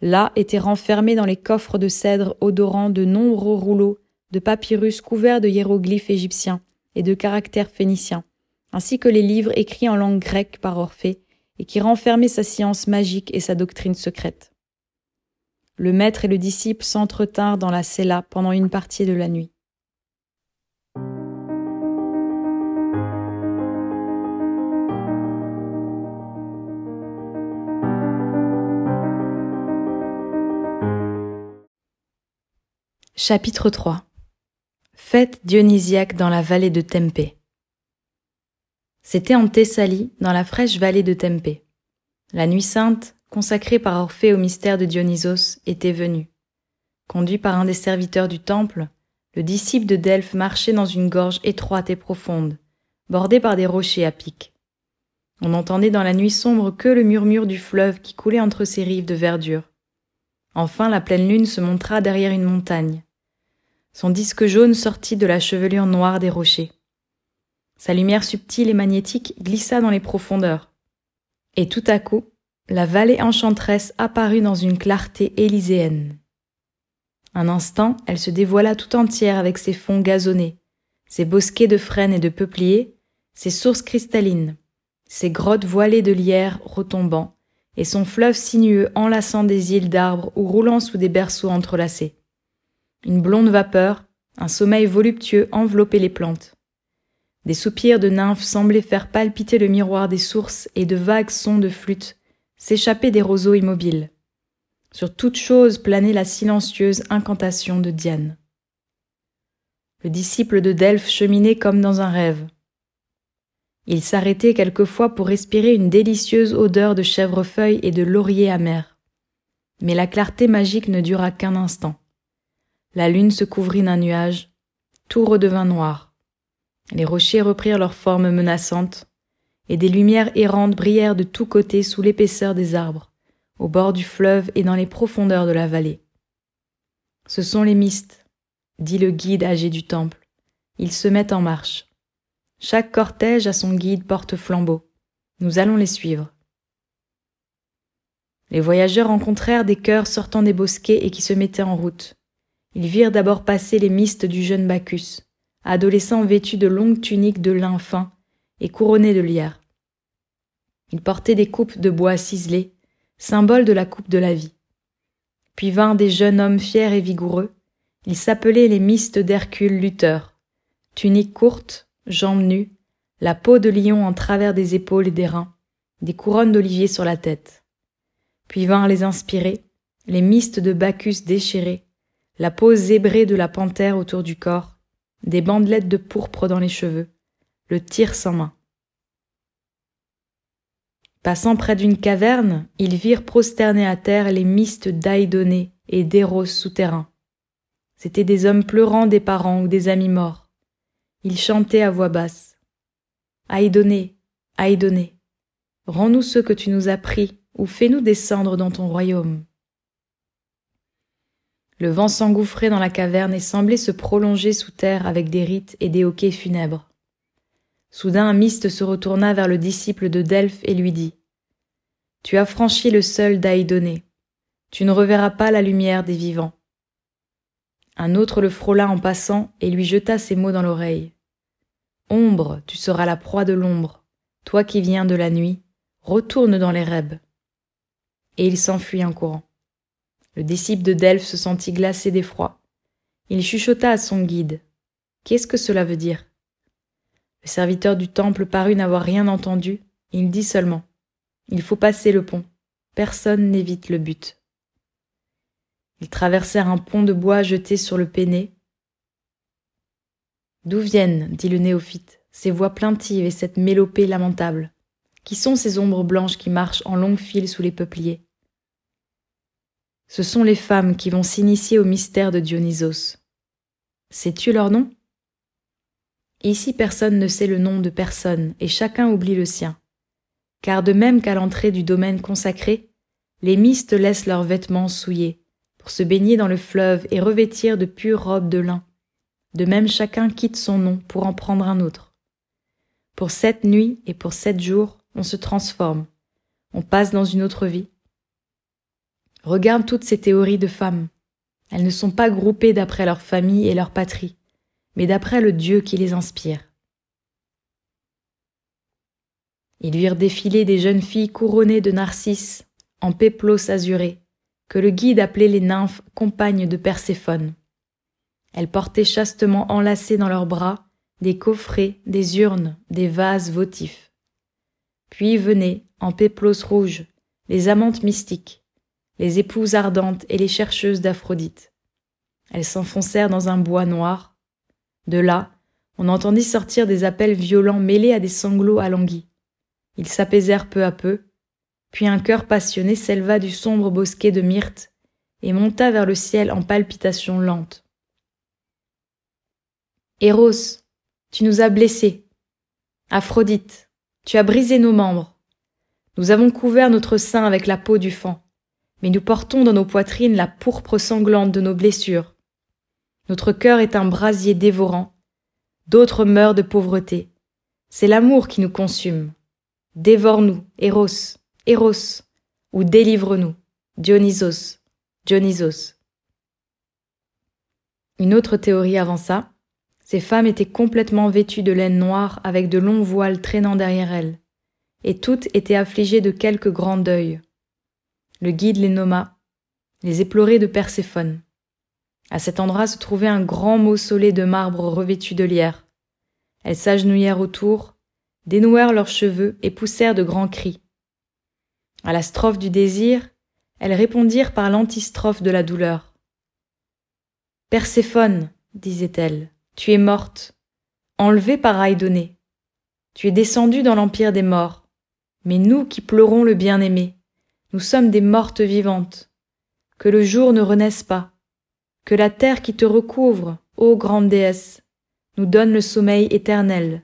S1: Là étaient renfermés dans les coffres de cèdre odorants de nombreux rouleaux de papyrus couverts de hiéroglyphes égyptiens et de caractères phéniciens, ainsi que les livres écrits en langue grecque par Orphée et qui renfermaient sa science magique et sa doctrine secrète. Le maître et le disciple s'entretinrent dans la cella pendant une partie de la nuit. Chapitre 3 Fête dionysiaque dans la vallée de Tempé. C'était en Thessalie, dans la fraîche vallée de Tempé. La nuit sainte, consacrée par Orphée au mystère de Dionysos, était venue. Conduit par un des serviteurs du temple, le disciple de Delphes marchait dans une gorge étroite et profonde, bordée par des rochers à pic. On n'entendait dans la nuit sombre que le murmure du fleuve qui coulait entre ses rives de verdure. Enfin la pleine lune se montra derrière une montagne. Son disque jaune sortit de la chevelure noire des rochers. Sa lumière subtile et magnétique glissa dans les profondeurs. Et tout à coup, la vallée enchanteresse apparut dans une clarté élyséenne. Un instant, elle se dévoila tout entière avec ses fonds gazonnés, ses bosquets de frênes et de peupliers, ses sources cristallines, ses grottes voilées de lierre retombant, et son fleuve sinueux enlaçant des îles d'arbres ou roulant sous des berceaux entrelacés. Une blonde vapeur, un sommeil voluptueux enveloppait les plantes. Des soupirs de nymphes semblaient faire palpiter le miroir des sources et de vagues sons de flûte s'échappaient des roseaux immobiles. Sur toute chose planait la silencieuse incantation de Diane. Le disciple de Delphes cheminait comme dans un rêve. Il s'arrêtait quelquefois pour respirer une délicieuse odeur de chèvrefeuille et de laurier amer. Mais la clarté magique ne dura qu'un instant. La lune se couvrit d'un nuage, tout redevint noir. Les rochers reprirent leur forme menaçante, et des lumières errantes brillèrent de tous côtés sous l'épaisseur des arbres, au bord du fleuve et dans les profondeurs de la vallée. Ce sont les mystes, dit le guide âgé du temple. Ils se mettent en marche. Chaque cortège a son guide porte-flambeau. Nous allons les suivre. Les voyageurs rencontrèrent des cœurs sortant des bosquets et qui se mettaient en route. Ils virent d'abord passer les mystes du jeune Bacchus, adolescent vêtu de longues tuniques de lin fin et couronné de lierre. Il portait des coupes de bois ciselées, symbole de la coupe de la vie. Puis vinrent des jeunes hommes fiers et vigoureux. Ils s'appelaient les mystes d'Hercule lutteurs. Tuniques courtes, jambes nues, la peau de lion en travers des épaules et des reins, des couronnes d'olivier sur la tête. Puis vinrent les inspirer, les mystes de Bacchus déchirés, la peau zébrée de la panthère autour du corps, des bandelettes de pourpre dans les cheveux, le tir sans main. Passant près d'une caverne, ils virent prosterner à terre les mystes d'Aïdonée et d'Héros souterrains. C'étaient des hommes pleurant des parents ou des amis morts. Ils chantaient à voix basse. Aïdonée, Aïdonée, rends-nous ce que tu nous as pris ou fais-nous descendre dans ton royaume. Le vent s'engouffrait dans la caverne et semblait se prolonger sous terre avec des rites et des hoquets funèbres. Soudain un myste se retourna vers le disciple de Delphes et lui dit Tu as franchi le seul d'Aïdonée. Tu ne reverras pas la lumière des vivants. Un autre le frôla en passant et lui jeta ces mots dans l'oreille. Ombre, tu seras la proie de l'ombre. Toi qui viens de la nuit, retourne dans les rêves et il s'enfuit en courant. Le disciple de Delphes se sentit glacé d'effroi. Il chuchota à son guide. Qu'est-ce que cela veut dire? Le serviteur du temple parut n'avoir rien entendu. Il dit seulement Il faut passer le pont. Personne n'évite le but. Ils traversèrent un pont de bois jeté sur le Péné. D'où viennent, dit le néophyte, ces voix plaintives et cette mélopée lamentable? Qui sont ces ombres blanches qui marchent en longue file sous les peupliers? Ce sont les femmes qui vont s'initier au mystère de Dionysos. Sais-tu leur nom? Ici personne ne sait le nom de personne, et chacun oublie le sien. Car de même qu'à l'entrée du domaine consacré, les mystes laissent leurs vêtements souillés, pour se baigner dans le fleuve et revêtir de pures robes de lin. De même chacun quitte son nom pour en prendre un autre. Pour sept nuits et pour sept jours, on se transforme, on passe dans une autre vie. Regarde toutes ces théories de femmes. Elles ne sont pas groupées d'après leur famille et leur patrie, mais d'après le Dieu qui les inspire. Ils virent défiler des jeunes filles couronnées de narcisses, en péplos azurés, que le guide appelait les nymphes compagnes de Perséphone. Elles portaient chastement enlacées dans leurs bras des coffrets, des urnes, des vases votifs. Puis venaient, en péplos rouges, les amantes mystiques, les épouses ardentes et les chercheuses d'Aphrodite. Elles s'enfoncèrent dans un bois noir. De là, on entendit sortir des appels violents mêlés à des sanglots alanguis. Ils s'apaisèrent peu à peu, puis un cœur passionné s'éleva du sombre bosquet de myrte et monta vers le ciel en palpitations lentes. Héros, tu nous as blessés. Aphrodite, tu as brisé nos membres. Nous avons couvert notre sein avec la peau du fan, mais nous portons dans nos poitrines la pourpre sanglante de nos blessures. Notre cœur est un brasier dévorant. D'autres meurent de pauvreté. C'est l'amour qui nous consume. Dévore-nous, Héros, Héros, ou délivre-nous, Dionysos, Dionysos. Une autre théorie avança. Ces femmes étaient complètement vêtues de laine noire avec de longs voiles traînant derrière elles, et toutes étaient affligées de quelque grand deuil. Le guide les nomma les éplorés de Perséphone. À cet endroit se trouvait un grand mausolée de marbre revêtu de lierre. Elles s'agenouillèrent autour, dénouèrent leurs cheveux et poussèrent de grands cris. À la strophe du désir, elles répondirent par l'antistrophe de la douleur. Perséphone, disaient-elles, tu es morte, enlevée par Aïdonée. Tu es descendue dans l'empire des morts. Mais nous qui pleurons le bien-aimé, nous sommes des mortes vivantes. Que le jour ne renaisse pas. Que la terre qui te recouvre, ô grande déesse, nous donne le sommeil éternel,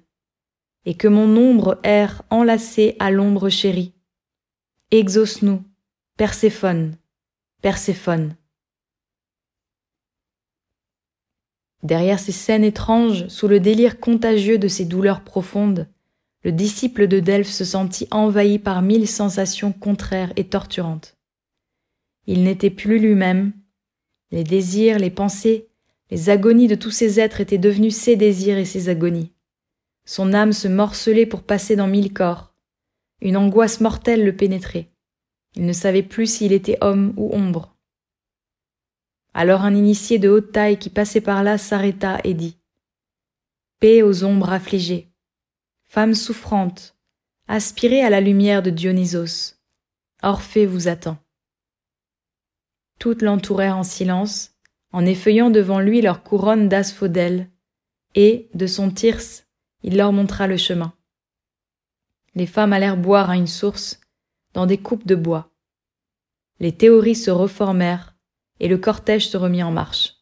S1: et que mon ombre erre enlacée à l'ombre chérie. Exauce-nous, Perséphone, Perséphone. Derrière ces scènes étranges, sous le délire contagieux de ces douleurs profondes, le disciple de Delphes se sentit envahi par mille sensations contraires et torturantes. Il n'était plus lui-même. Les désirs, les pensées, les agonies de tous ces êtres étaient devenus ses désirs et ses agonies. Son âme se morcelait pour passer dans mille corps. Une angoisse mortelle le pénétrait. Il ne savait plus s'il était homme ou ombre. Alors un initié de haute taille qui passait par là s'arrêta et dit Paix aux ombres affligées, femme souffrante, aspirez à la lumière de Dionysos. Orphée vous attend. Toutes l'entourèrent en silence, en effeuillant devant lui leur couronne d'asphodèles, et, de son tirse, il leur montra le chemin. Les femmes allèrent boire à une source, dans des coupes de bois. Les théories se reformèrent, et le cortège se remit en marche.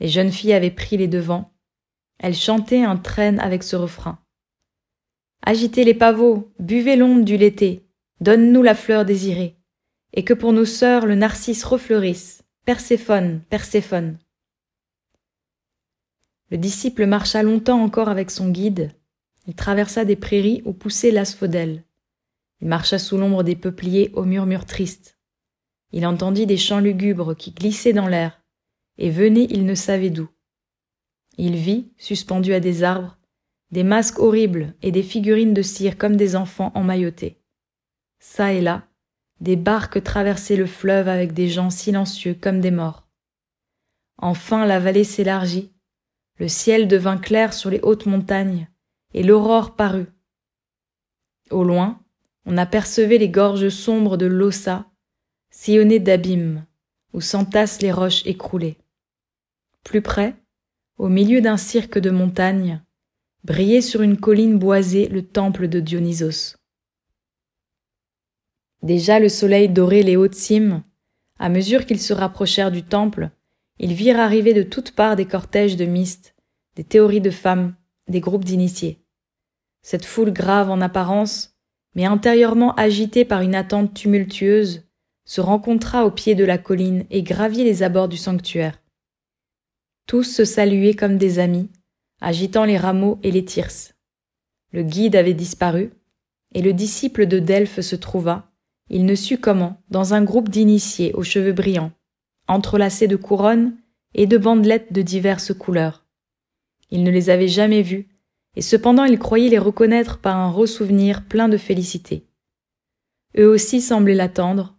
S1: Les jeunes filles avaient pris les devants. Elles chantaient un traîne avec ce refrain. Agitez les pavots, buvez l'onde du l'été, donne-nous la fleur désirée, et que pour nos sœurs le narcisse refleurisse, Perséphone, Perséphone. Le disciple marcha longtemps encore avec son guide. Il traversa des prairies où poussait l'asphodèle. Il marcha sous l'ombre des peupliers au murmure triste. Il entendit des chants lugubres qui glissaient dans l'air, et venaient il ne savait d'où. Il vit, suspendus à des arbres, des masques horribles et des figurines de cire comme des enfants emmaillotés. Ça et là, des barques traversaient le fleuve avec des gens silencieux comme des morts. Enfin la vallée s'élargit, le ciel devint clair sur les hautes montagnes, et l'aurore parut. Au loin, on apercevait les gorges sombres de l'Ossa sillonné d'abîmes, où s'entassent les roches écroulées. Plus près, au milieu d'un cirque de montagnes, brillait sur une colline boisée le temple de Dionysos. Déjà le soleil dorait les hautes cimes. À mesure qu'ils se rapprochèrent du temple, ils virent arriver de toutes parts des cortèges de mystes, des théories de femmes, des groupes d'initiés. Cette foule grave en apparence, mais intérieurement agitée par une attente tumultueuse, se rencontra au pied de la colline et gravit les abords du sanctuaire. Tous se saluaient comme des amis, agitant les rameaux et les tirses. Le guide avait disparu, et le disciple de Delphes se trouva, il ne sut comment, dans un groupe d'initiés aux cheveux brillants, entrelacés de couronnes et de bandelettes de diverses couleurs. Il ne les avait jamais vus, et cependant il croyait les reconnaître par un ressouvenir plein de félicité. Eux aussi semblaient l'attendre,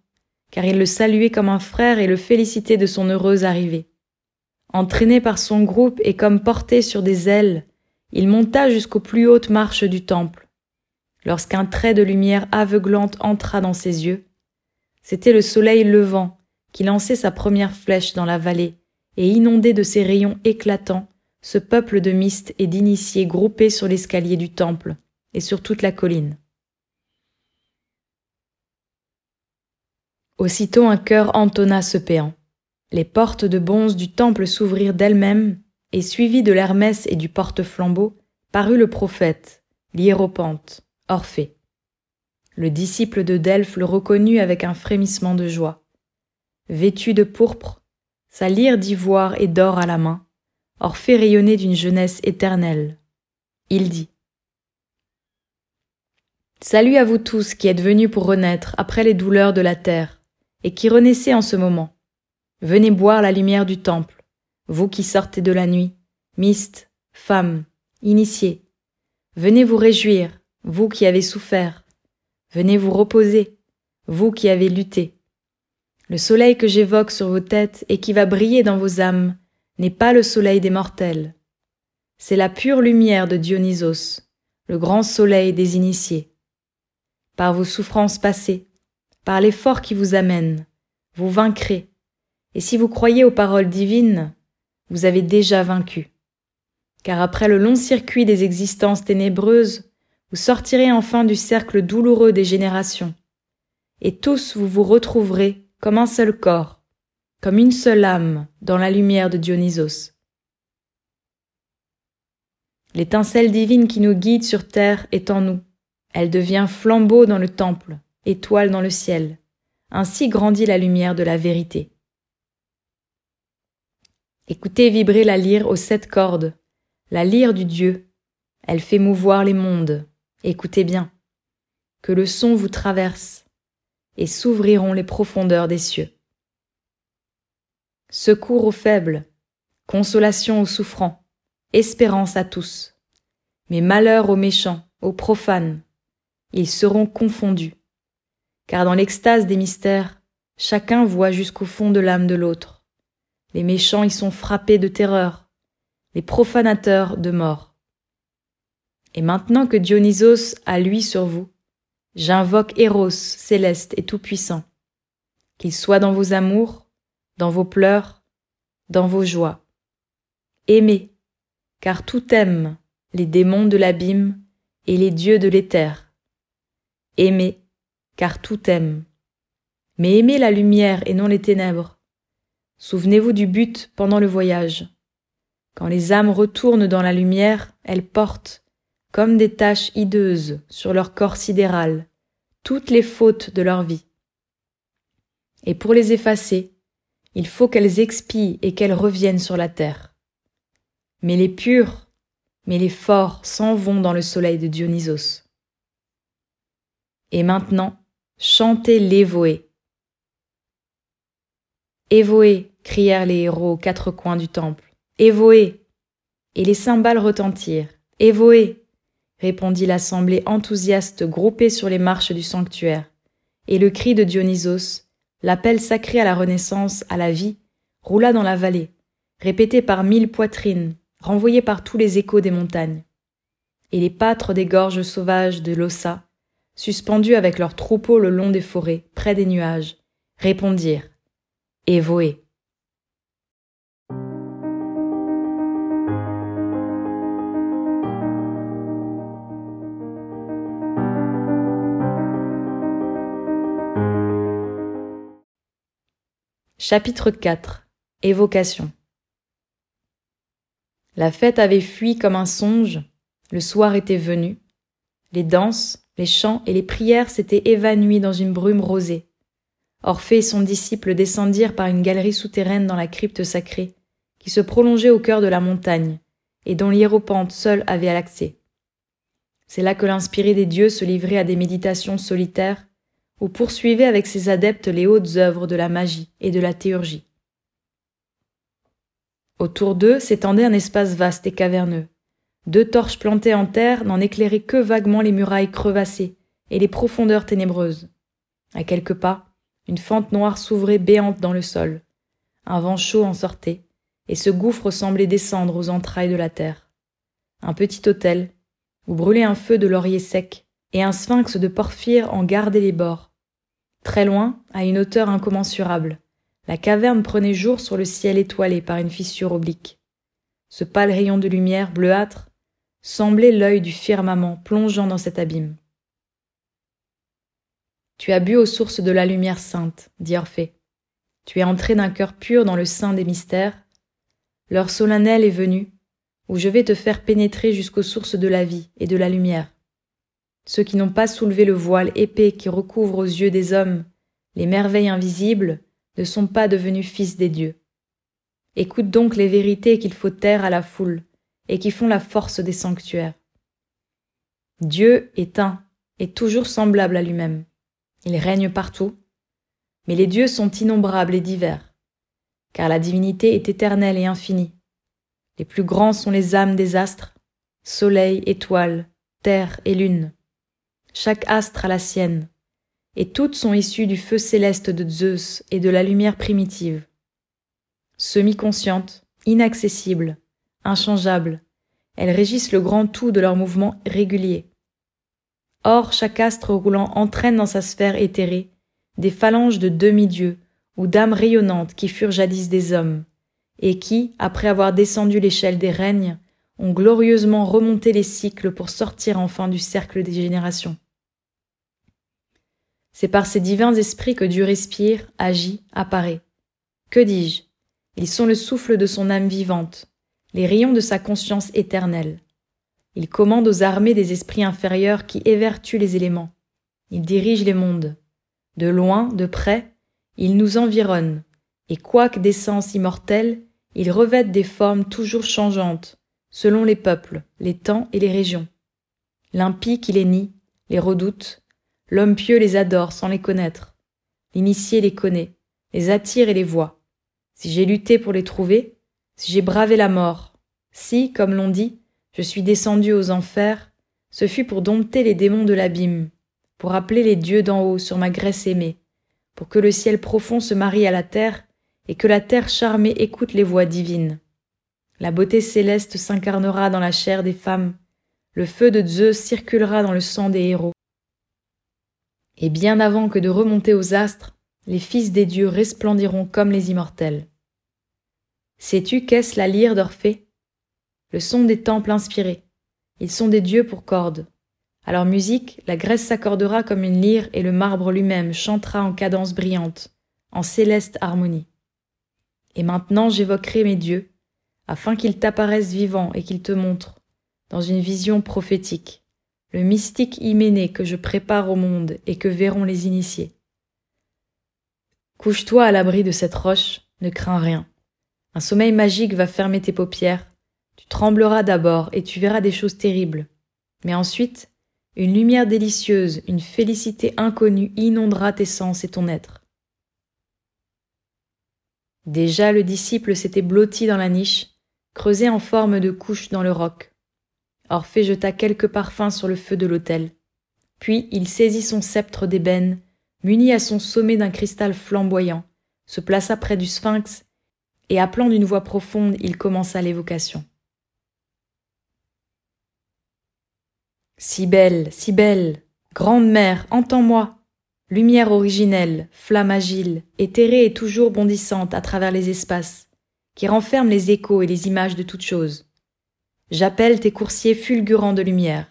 S1: car il le saluait comme un frère et le félicitait de son heureuse arrivée. Entraîné par son groupe et comme porté sur des ailes, il monta jusqu'aux plus hautes marches du temple. Lorsqu'un trait de lumière aveuglante entra dans ses yeux, c'était le soleil levant qui lançait sa première flèche dans la vallée et inondait de ses rayons éclatants ce peuple de mystes et d'initiés groupés sur l'escalier du temple et sur toute la colline. Aussitôt un chœur entonna ce péant. Les portes de bonze du temple s'ouvrirent d'elles-mêmes, et suivi de l'Hermès et du porte-flambeau, parut le prophète, l'hiéropante, Orphée. Le disciple de Delphes le reconnut avec un frémissement de joie. Vêtu de pourpre, sa lyre d'ivoire et d'or à la main, Orphée rayonnait d'une jeunesse éternelle. Il dit Salut à vous tous qui êtes venus pour renaître après les douleurs de la terre et qui renaissez en ce moment. Venez boire la lumière du temple, vous qui sortez de la nuit, mystes, femmes, initiés. Venez vous réjouir, vous qui avez souffert. Venez vous reposer, vous qui avez lutté. Le soleil que j'évoque sur vos têtes et qui va briller dans vos âmes n'est pas le soleil des mortels. C'est la pure lumière de Dionysos, le grand soleil des initiés. Par vos souffrances passées, par l'effort qui vous amène, vous vaincrez. Et si vous croyez aux paroles divines, vous avez déjà vaincu. Car après le long circuit des existences ténébreuses, vous sortirez enfin du cercle douloureux des générations. Et tous vous vous retrouverez comme un seul corps, comme une seule âme dans la lumière de Dionysos. L'étincelle divine qui nous guide sur terre est en nous. Elle devient flambeau dans le temple, étoile dans le ciel. Ainsi grandit la lumière de la vérité. Écoutez vibrer la lyre aux sept cordes, la lyre du Dieu. Elle fait mouvoir les mondes. Écoutez bien. Que le son vous traverse, et s'ouvriront les profondeurs des cieux. Secours aux faibles, consolation aux souffrants, espérance à tous. Mais malheur aux méchants, aux profanes, ils seront confondus. Car dans l'extase des mystères, chacun voit jusqu'au fond de l'âme de l'autre. Les méchants y sont frappés de terreur, les profanateurs de mort. Et maintenant que Dionysos a lui sur vous, j'invoque Eros, céleste et tout-puissant, qu'il soit dans vos amours, dans vos pleurs, dans vos joies. Aimez, car tout aime les démons de l'abîme et les dieux de l'éther. Aimez, car tout aime. Mais aimez la lumière et non les ténèbres. Souvenez-vous du but pendant le voyage. Quand les âmes retournent dans la lumière, elles portent, comme des taches hideuses sur leur corps sidéral, toutes les fautes de leur vie. Et pour les effacer, il faut qu'elles expient et qu'elles reviennent sur la terre. Mais les purs, mais les forts s'en vont dans le soleil de Dionysos. Et maintenant, chantez l'évoé. Évoé, crièrent les héros aux quatre coins du temple. Évoé. Et les cymbales retentirent. Évoé, répondit l'assemblée enthousiaste groupée sur les marches du sanctuaire. Et le cri de Dionysos, L'appel sacré à la renaissance, à la vie, roula dans la vallée, répété par mille poitrines, renvoyé par tous les échos des montagnes. Et les pâtres des gorges sauvages de l'Ossa, suspendus avec leurs troupeaux le long des forêts, près des nuages, répondirent Évoé. Chapitre 4 Évocation La fête avait fui comme un songe, le soir était venu, les danses, les chants et les prières s'étaient évanouis dans une brume rosée. Orphée et son disciple descendirent par une galerie souterraine dans la crypte sacrée, qui se prolongeait au cœur de la montagne, et dont l'hiéropante seul avait l'accès. C'est là que l'inspiré des dieux se livrait à des méditations solitaires, ou poursuivait avec ses adeptes les hautes œuvres de la magie et de la théurgie. Autour d'eux s'étendait un espace vaste et caverneux. Deux torches plantées en terre n'en éclairaient que vaguement les murailles crevassées et les profondeurs ténébreuses. À quelques pas, une fente noire s'ouvrait béante dans le sol. Un vent chaud en sortait, et ce gouffre semblait descendre aux entrailles de la terre. Un petit hôtel, où brûlait un feu de laurier sec, et un sphinx de porphyre en gardait les bords, Très loin, à une hauteur incommensurable, la caverne prenait jour sur le ciel étoilé par une fissure oblique. Ce pâle rayon de lumière bleuâtre semblait l'œil du firmament plongeant dans cet abîme. Tu as bu aux sources de la lumière sainte, dit Orphée. Tu es entré d'un cœur pur dans le sein des mystères. L'heure solennelle est venue, où je vais te faire pénétrer jusqu'aux sources de la vie et de la lumière. Ceux qui n'ont pas soulevé le voile épais qui recouvre aux yeux des hommes les merveilles invisibles ne sont pas devenus fils des dieux. Écoute donc les vérités qu'il faut taire à la foule et qui font la force des sanctuaires. Dieu est un et toujours semblable à lui-même. Il règne partout, mais les dieux sont innombrables et divers, car la divinité est éternelle et infinie. Les plus grands sont les âmes des astres, soleil, étoiles, terre et lune. Chaque astre a la sienne, et toutes sont issues du feu céleste de Zeus et de la lumière primitive. Semi-conscientes, inaccessibles, inchangeables, elles régissent le grand tout de leurs mouvements réguliers. Or, chaque astre roulant entraîne dans sa sphère éthérée des phalanges de demi-dieux ou d'âmes rayonnantes qui furent jadis des hommes, et qui, après avoir descendu l'échelle des règnes, ont glorieusement remonté les cycles pour sortir enfin du cercle des générations. C'est par ces divins esprits que Dieu respire, agit, apparaît. Que dis-je? Ils sont le souffle de son âme vivante, les rayons de sa conscience éternelle. Il commande aux armées des esprits inférieurs qui évertuent les éléments. Il dirige les mondes. De loin, de près, il nous environne, et quoique d'essence immortelle, il revêtent des formes toujours changeantes, selon les peuples, les temps et les régions. L'impie qui les nie, les redoute, l'homme pieux les adore sans les connaître. L'initié les connaît, les attire et les voit. Si j'ai lutté pour les trouver, si j'ai bravé la mort, si, comme l'on dit, je suis descendu aux enfers, ce fut pour dompter les démons de l'abîme, pour appeler les dieux d'en haut sur ma graisse aimée, pour que le ciel profond se marie à la terre et que la terre charmée écoute les voix divines. La beauté céleste s'incarnera dans la chair des femmes, le feu de Zeus circulera dans le sang des héros. Et bien avant que de remonter aux astres, les fils des dieux resplendiront comme les immortels. Sais-tu qu'est-ce la lyre d'Orphée? Le son des temples inspirés. Ils sont des dieux pour cordes. À leur musique, la Grèce s'accordera comme une lyre et le marbre lui-même chantera en cadence brillante, en céleste harmonie. Et maintenant j'évoquerai mes dieux, afin qu'ils t'apparaissent vivants et qu'ils te montrent, dans une vision prophétique, le mystique hyménée que je prépare au monde et que verront les initiés. Couche-toi à l'abri de cette roche, ne crains rien. Un sommeil magique va fermer tes paupières, tu trembleras d'abord et tu verras des choses terribles. Mais ensuite, une lumière délicieuse, une félicité inconnue inondera tes sens et ton être. Déjà le disciple s'était blotti dans la niche, creusé en forme de couche dans le roc. Orphée jeta quelques parfums sur le feu de l'autel. Puis il saisit son sceptre d'ébène, muni à son sommet d'un cristal flamboyant, se plaça près du sphinx, et appelant d'une voix profonde, il commença l'évocation. Si belle, si belle, grande mère, entends-moi, Lumière originelle, flamme agile, éthérée et toujours bondissante à travers les espaces, qui renferme les échos et les images de toutes choses. J'appelle tes coursiers fulgurants de lumière.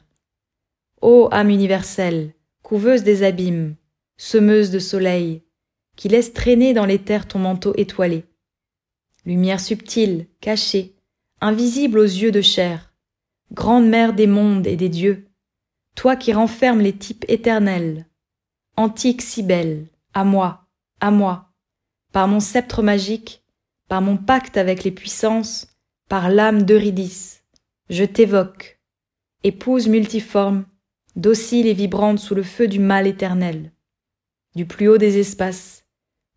S1: Ô âme universelle, couveuse des abîmes, semeuse de soleil, qui laisse traîner dans l'éther ton manteau étoilé. Lumière subtile, cachée, invisible aux yeux de chair, grande mère des mondes et des dieux, toi qui renfermes les types éternels, antique belle, à moi, à moi, par mon sceptre magique, par mon pacte avec les puissances, par l'âme d'Eurydice, je t'évoque, épouse multiforme, docile et vibrante sous le feu du mal éternel, du plus haut des espaces,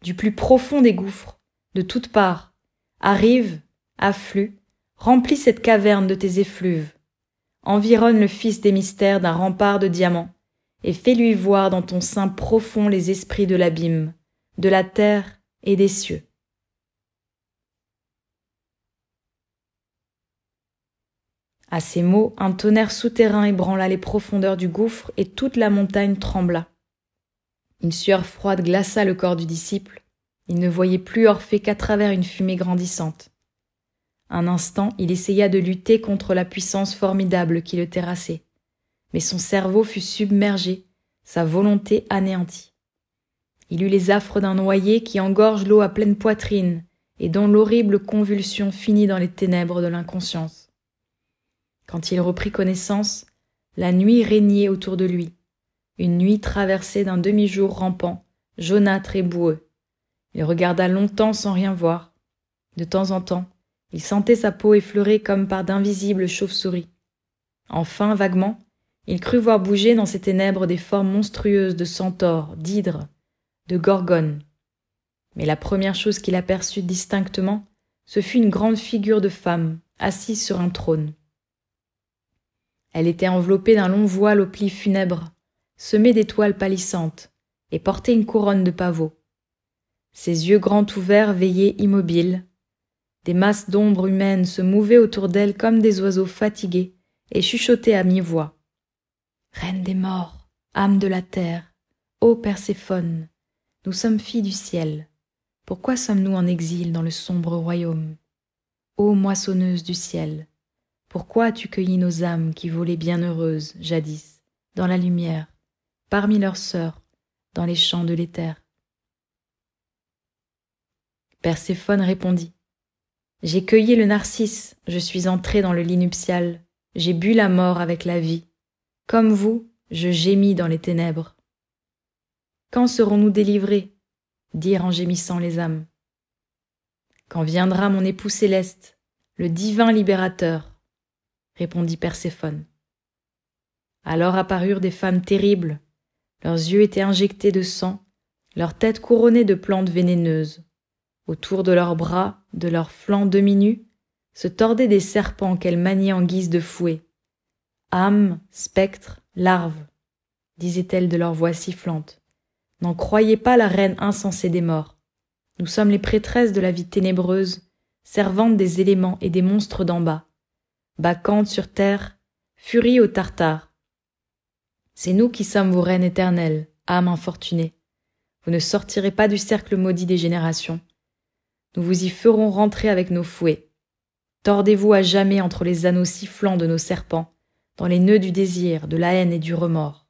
S1: du plus profond des gouffres, de toutes parts, arrive, afflue, remplis cette caverne de tes effluves, environne le fils des mystères d'un rempart de diamants, et fais-lui voir dans ton sein profond les esprits de l'abîme, de la terre et des cieux. À ces mots, un tonnerre souterrain ébranla les profondeurs du gouffre et toute la montagne trembla. Une sueur froide glaça le corps du disciple. Il ne voyait plus Orphée qu'à travers une fumée grandissante. Un instant, il essaya de lutter contre la puissance formidable qui le terrassait mais son cerveau fut submergé, sa volonté anéantie. Il eut les affres d'un noyé qui engorge l'eau à pleine poitrine et dont l'horrible convulsion finit dans les ténèbres de l'inconscience. Quand il reprit connaissance, la nuit régnait autour de lui, une nuit traversée d'un demi-jour rampant, jaunâtre et boueux. Il regarda longtemps sans rien voir. De temps en temps, il sentait sa peau effleurée comme par d'invisibles chauves-souris. Enfin, vaguement, il crut voir bouger dans ces ténèbres des formes monstrueuses de centaures, d'hydres, de gorgones. Mais la première chose qu'il aperçut distinctement, ce fut une grande figure de femme, assise sur un trône. Elle était enveloppée d'un long voile aux plis funèbres, semé d'étoiles pâlissantes, et portait une couronne de pavots. Ses yeux grands ouverts veillaient immobiles. Des masses d'ombres humaines se mouvaient autour d'elle comme des oiseaux fatigués et chuchotaient à mi-voix. Reine des morts, âme de la terre, ô Perséphone, nous sommes filles du ciel. Pourquoi sommes-nous en exil dans le sombre royaume? Ô moissonneuse du ciel, pourquoi as-tu cueilli nos âmes qui volaient bienheureuses, jadis, dans la lumière, parmi leurs sœurs, dans les champs de l'éther? Perséphone répondit. J'ai cueilli le narcisse, je suis entré dans le lit nuptial, j'ai bu la mort avec la vie. Comme vous, je gémis dans les ténèbres. Quand serons-nous délivrés? dirent en gémissant les âmes. Quand viendra mon époux céleste, le divin libérateur, répondit Perséphone. Alors apparurent des femmes terribles, leurs yeux étaient injectés de sang, leurs têtes couronnées de plantes vénéneuses. Autour de leurs bras, de leurs flancs demi-nus, se tordaient des serpents qu'elles maniaient en guise de fouet. Âmes, spectres, larves, disaient-elles de leur voix sifflante. N'en croyez pas la reine insensée des morts. Nous sommes les prêtresses de la vie ténébreuse, servantes des éléments et des monstres d'en bas. Bacchantes sur terre, furie au tartare. C'est nous qui sommes vos reines éternelles, âmes infortunées. Vous ne sortirez pas du cercle maudit des générations. Nous vous y ferons rentrer avec nos fouets. Tordez-vous à jamais entre les anneaux sifflants de nos serpents, dans les nœuds du désir, de la haine et du remords.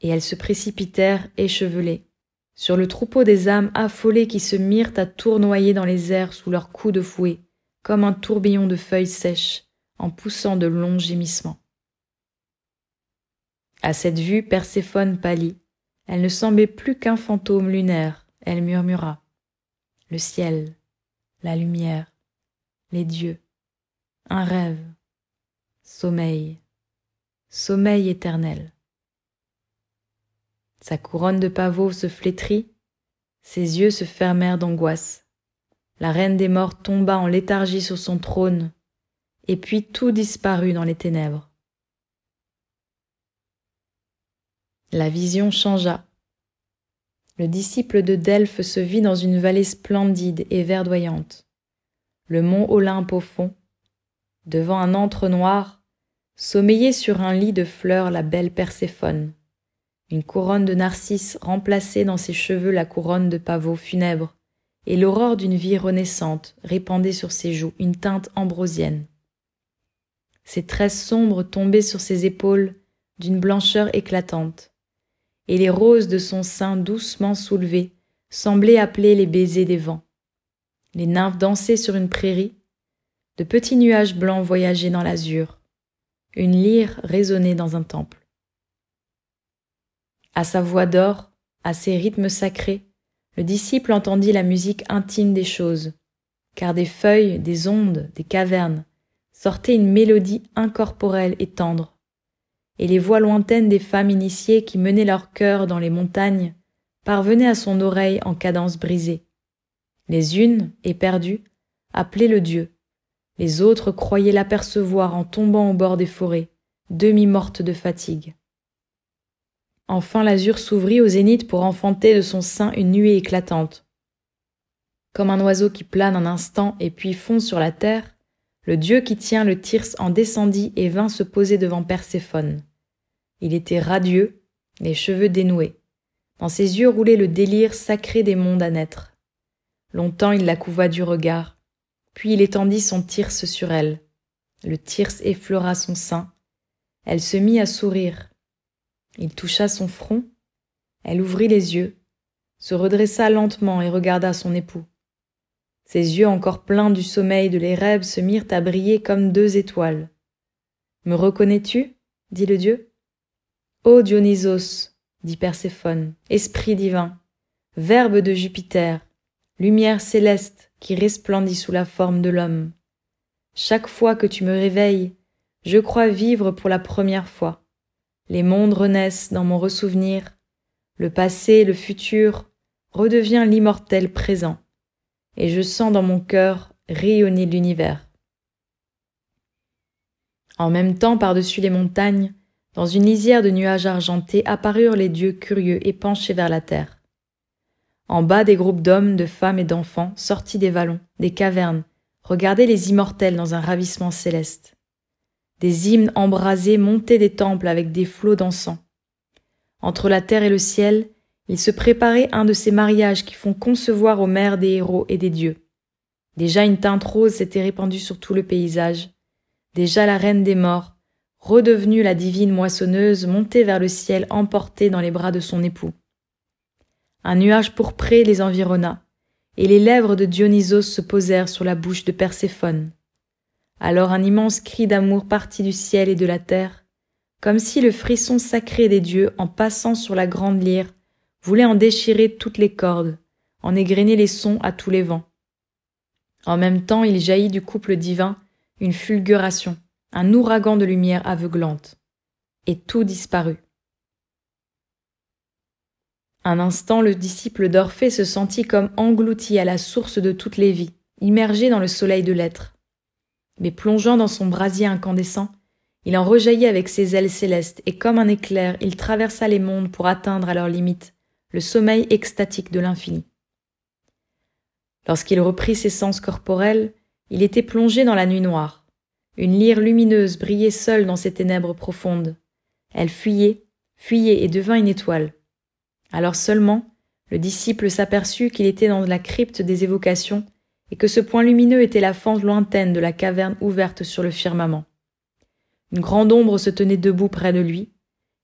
S1: Et elles se précipitèrent échevelées, sur le troupeau des âmes affolées qui se mirent à tournoyer dans les airs sous leurs coups de fouet, comme un tourbillon de feuilles sèches, en poussant de longs gémissements. À cette vue, Perséphone pâlit. Elle ne semblait plus qu'un fantôme lunaire. Elle murmura. Le ciel, la lumière, les dieux, un rêve, sommeil, sommeil éternel. Sa couronne de pavots se flétrit, ses yeux se fermèrent d'angoisse. La reine des morts tomba en léthargie sur son trône, et puis tout disparut dans les ténèbres. La vision changea. Le disciple de Delphes se vit dans une vallée splendide et verdoyante. Le mont Olympe au fond. Devant un antre noir, sommeillait sur un lit de fleurs la belle Perséphone. Une couronne de narcisses remplaçait dans ses cheveux la couronne de pavots funèbres, et l'aurore d'une vie renaissante répandait sur ses joues une teinte ambrosienne. Ses tresses sombres tombaient sur ses épaules d'une blancheur éclatante et les roses de son sein doucement soulevées semblaient appeler les baisers des vents. Les nymphes dansaient sur une prairie, de petits nuages blancs voyageaient dans l'azur, une lyre résonnait dans un temple. À sa voix d'or, à ses rythmes sacrés, le disciple entendit la musique intime des choses, car des feuilles, des ondes, des cavernes sortait une mélodie incorporelle et tendre, et les voix lointaines des femmes initiées qui menaient leur cœur dans les montagnes parvenaient à son oreille en cadence brisée. Les unes, éperdues, appelaient le Dieu. Les autres croyaient l'apercevoir en tombant au bord des forêts, demi-mortes de fatigue. Enfin l'azur s'ouvrit au zénith pour enfanter de son sein une nuée éclatante. Comme un oiseau qui plane un instant et puis fond sur la terre, le dieu qui tient le Thyrse en descendit et vint se poser devant Perséphone. Il était radieux, les cheveux dénoués. Dans ses yeux roulait le délire sacré des mondes à naître. Longtemps il la couva du regard, puis il étendit son Thyrse sur elle. Le Thyrse effleura son sein. Elle se mit à sourire. Il toucha son front. Elle ouvrit les yeux, se redressa lentement et regarda son époux. Ses yeux encore pleins du sommeil de l'Érèbe se mirent à briller comme deux étoiles. Me reconnais-tu? dit le dieu. Ô Dionysos, dit Perséphone, esprit divin, verbe de Jupiter, lumière céleste qui resplendit sous la forme de l'homme. Chaque fois que tu me réveilles, je crois vivre pour la première fois. Les mondes renaissent dans mon ressouvenir, le passé, le futur redevient l'immortel présent et je sens dans mon cœur rayonner l'univers. En même temps, par-dessus les montagnes, dans une lisière de nuages argentés, apparurent les dieux curieux et penchés vers la terre. En bas, des groupes d'hommes, de femmes et d'enfants, sortis des vallons, des cavernes, regardaient les immortels dans un ravissement céleste. Des hymnes embrasés montaient des temples avec des flots d'encens. Entre la terre et le ciel, il se préparait un de ces mariages qui font concevoir aux mères des héros et des dieux. Déjà une teinte rose s'était répandue sur tout le paysage. Déjà la reine des morts, redevenue la divine moissonneuse, montait vers le ciel emportée dans les bras de son époux. Un nuage pourpré les environna, et les lèvres de Dionysos se posèrent sur la bouche de Perséphone. Alors un immense cri d'amour partit du ciel et de la terre, comme si le frisson sacré des dieux, en passant sur la grande lyre, voulait en déchirer toutes les cordes, en égrener les sons à tous les vents. En même temps, il jaillit du couple divin une fulguration, un ouragan de lumière aveuglante, et tout disparut. Un instant, le disciple d'Orphée se sentit comme englouti à la source de toutes les vies, immergé dans le soleil de l'être. Mais plongeant dans son brasier incandescent, il en rejaillit avec ses ailes célestes, et comme un éclair, il traversa les mondes pour atteindre à leur limite le sommeil extatique de l'infini. Lorsqu'il reprit ses sens corporels, il était plongé dans la nuit noire. Une lyre lumineuse brillait seule dans ces ténèbres profondes. Elle fuyait, fuyait et devint une étoile. Alors seulement, le disciple s'aperçut qu'il était dans la crypte des évocations et que ce point lumineux était la fente lointaine de la caverne ouverte sur le firmament. Une grande ombre se tenait debout près de lui.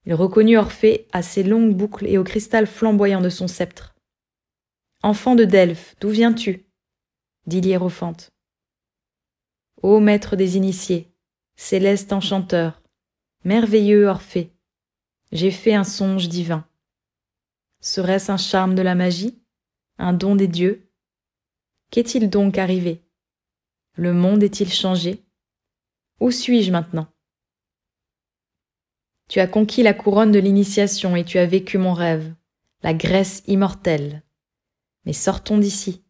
S1: Il reconnut Orphée à ses longues boucles et au cristal flamboyant de son sceptre. Enfant de Delphes, d'où viens-tu? dit l'hiérophante. Ô maître des initiés, céleste enchanteur, merveilleux Orphée, j'ai fait un songe divin. Serait-ce un charme de la magie? Un don des dieux? Qu'est-il donc arrivé? Le monde est-il changé? Où suis-je maintenant? Tu as conquis la couronne de l'initiation et tu as vécu mon rêve, la Grèce immortelle. Mais sortons d'ici,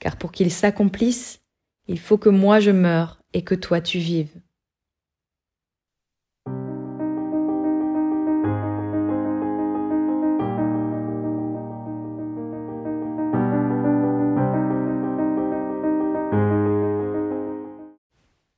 S1: car pour qu'il s'accomplisse, il faut que moi je meure et que toi tu vives.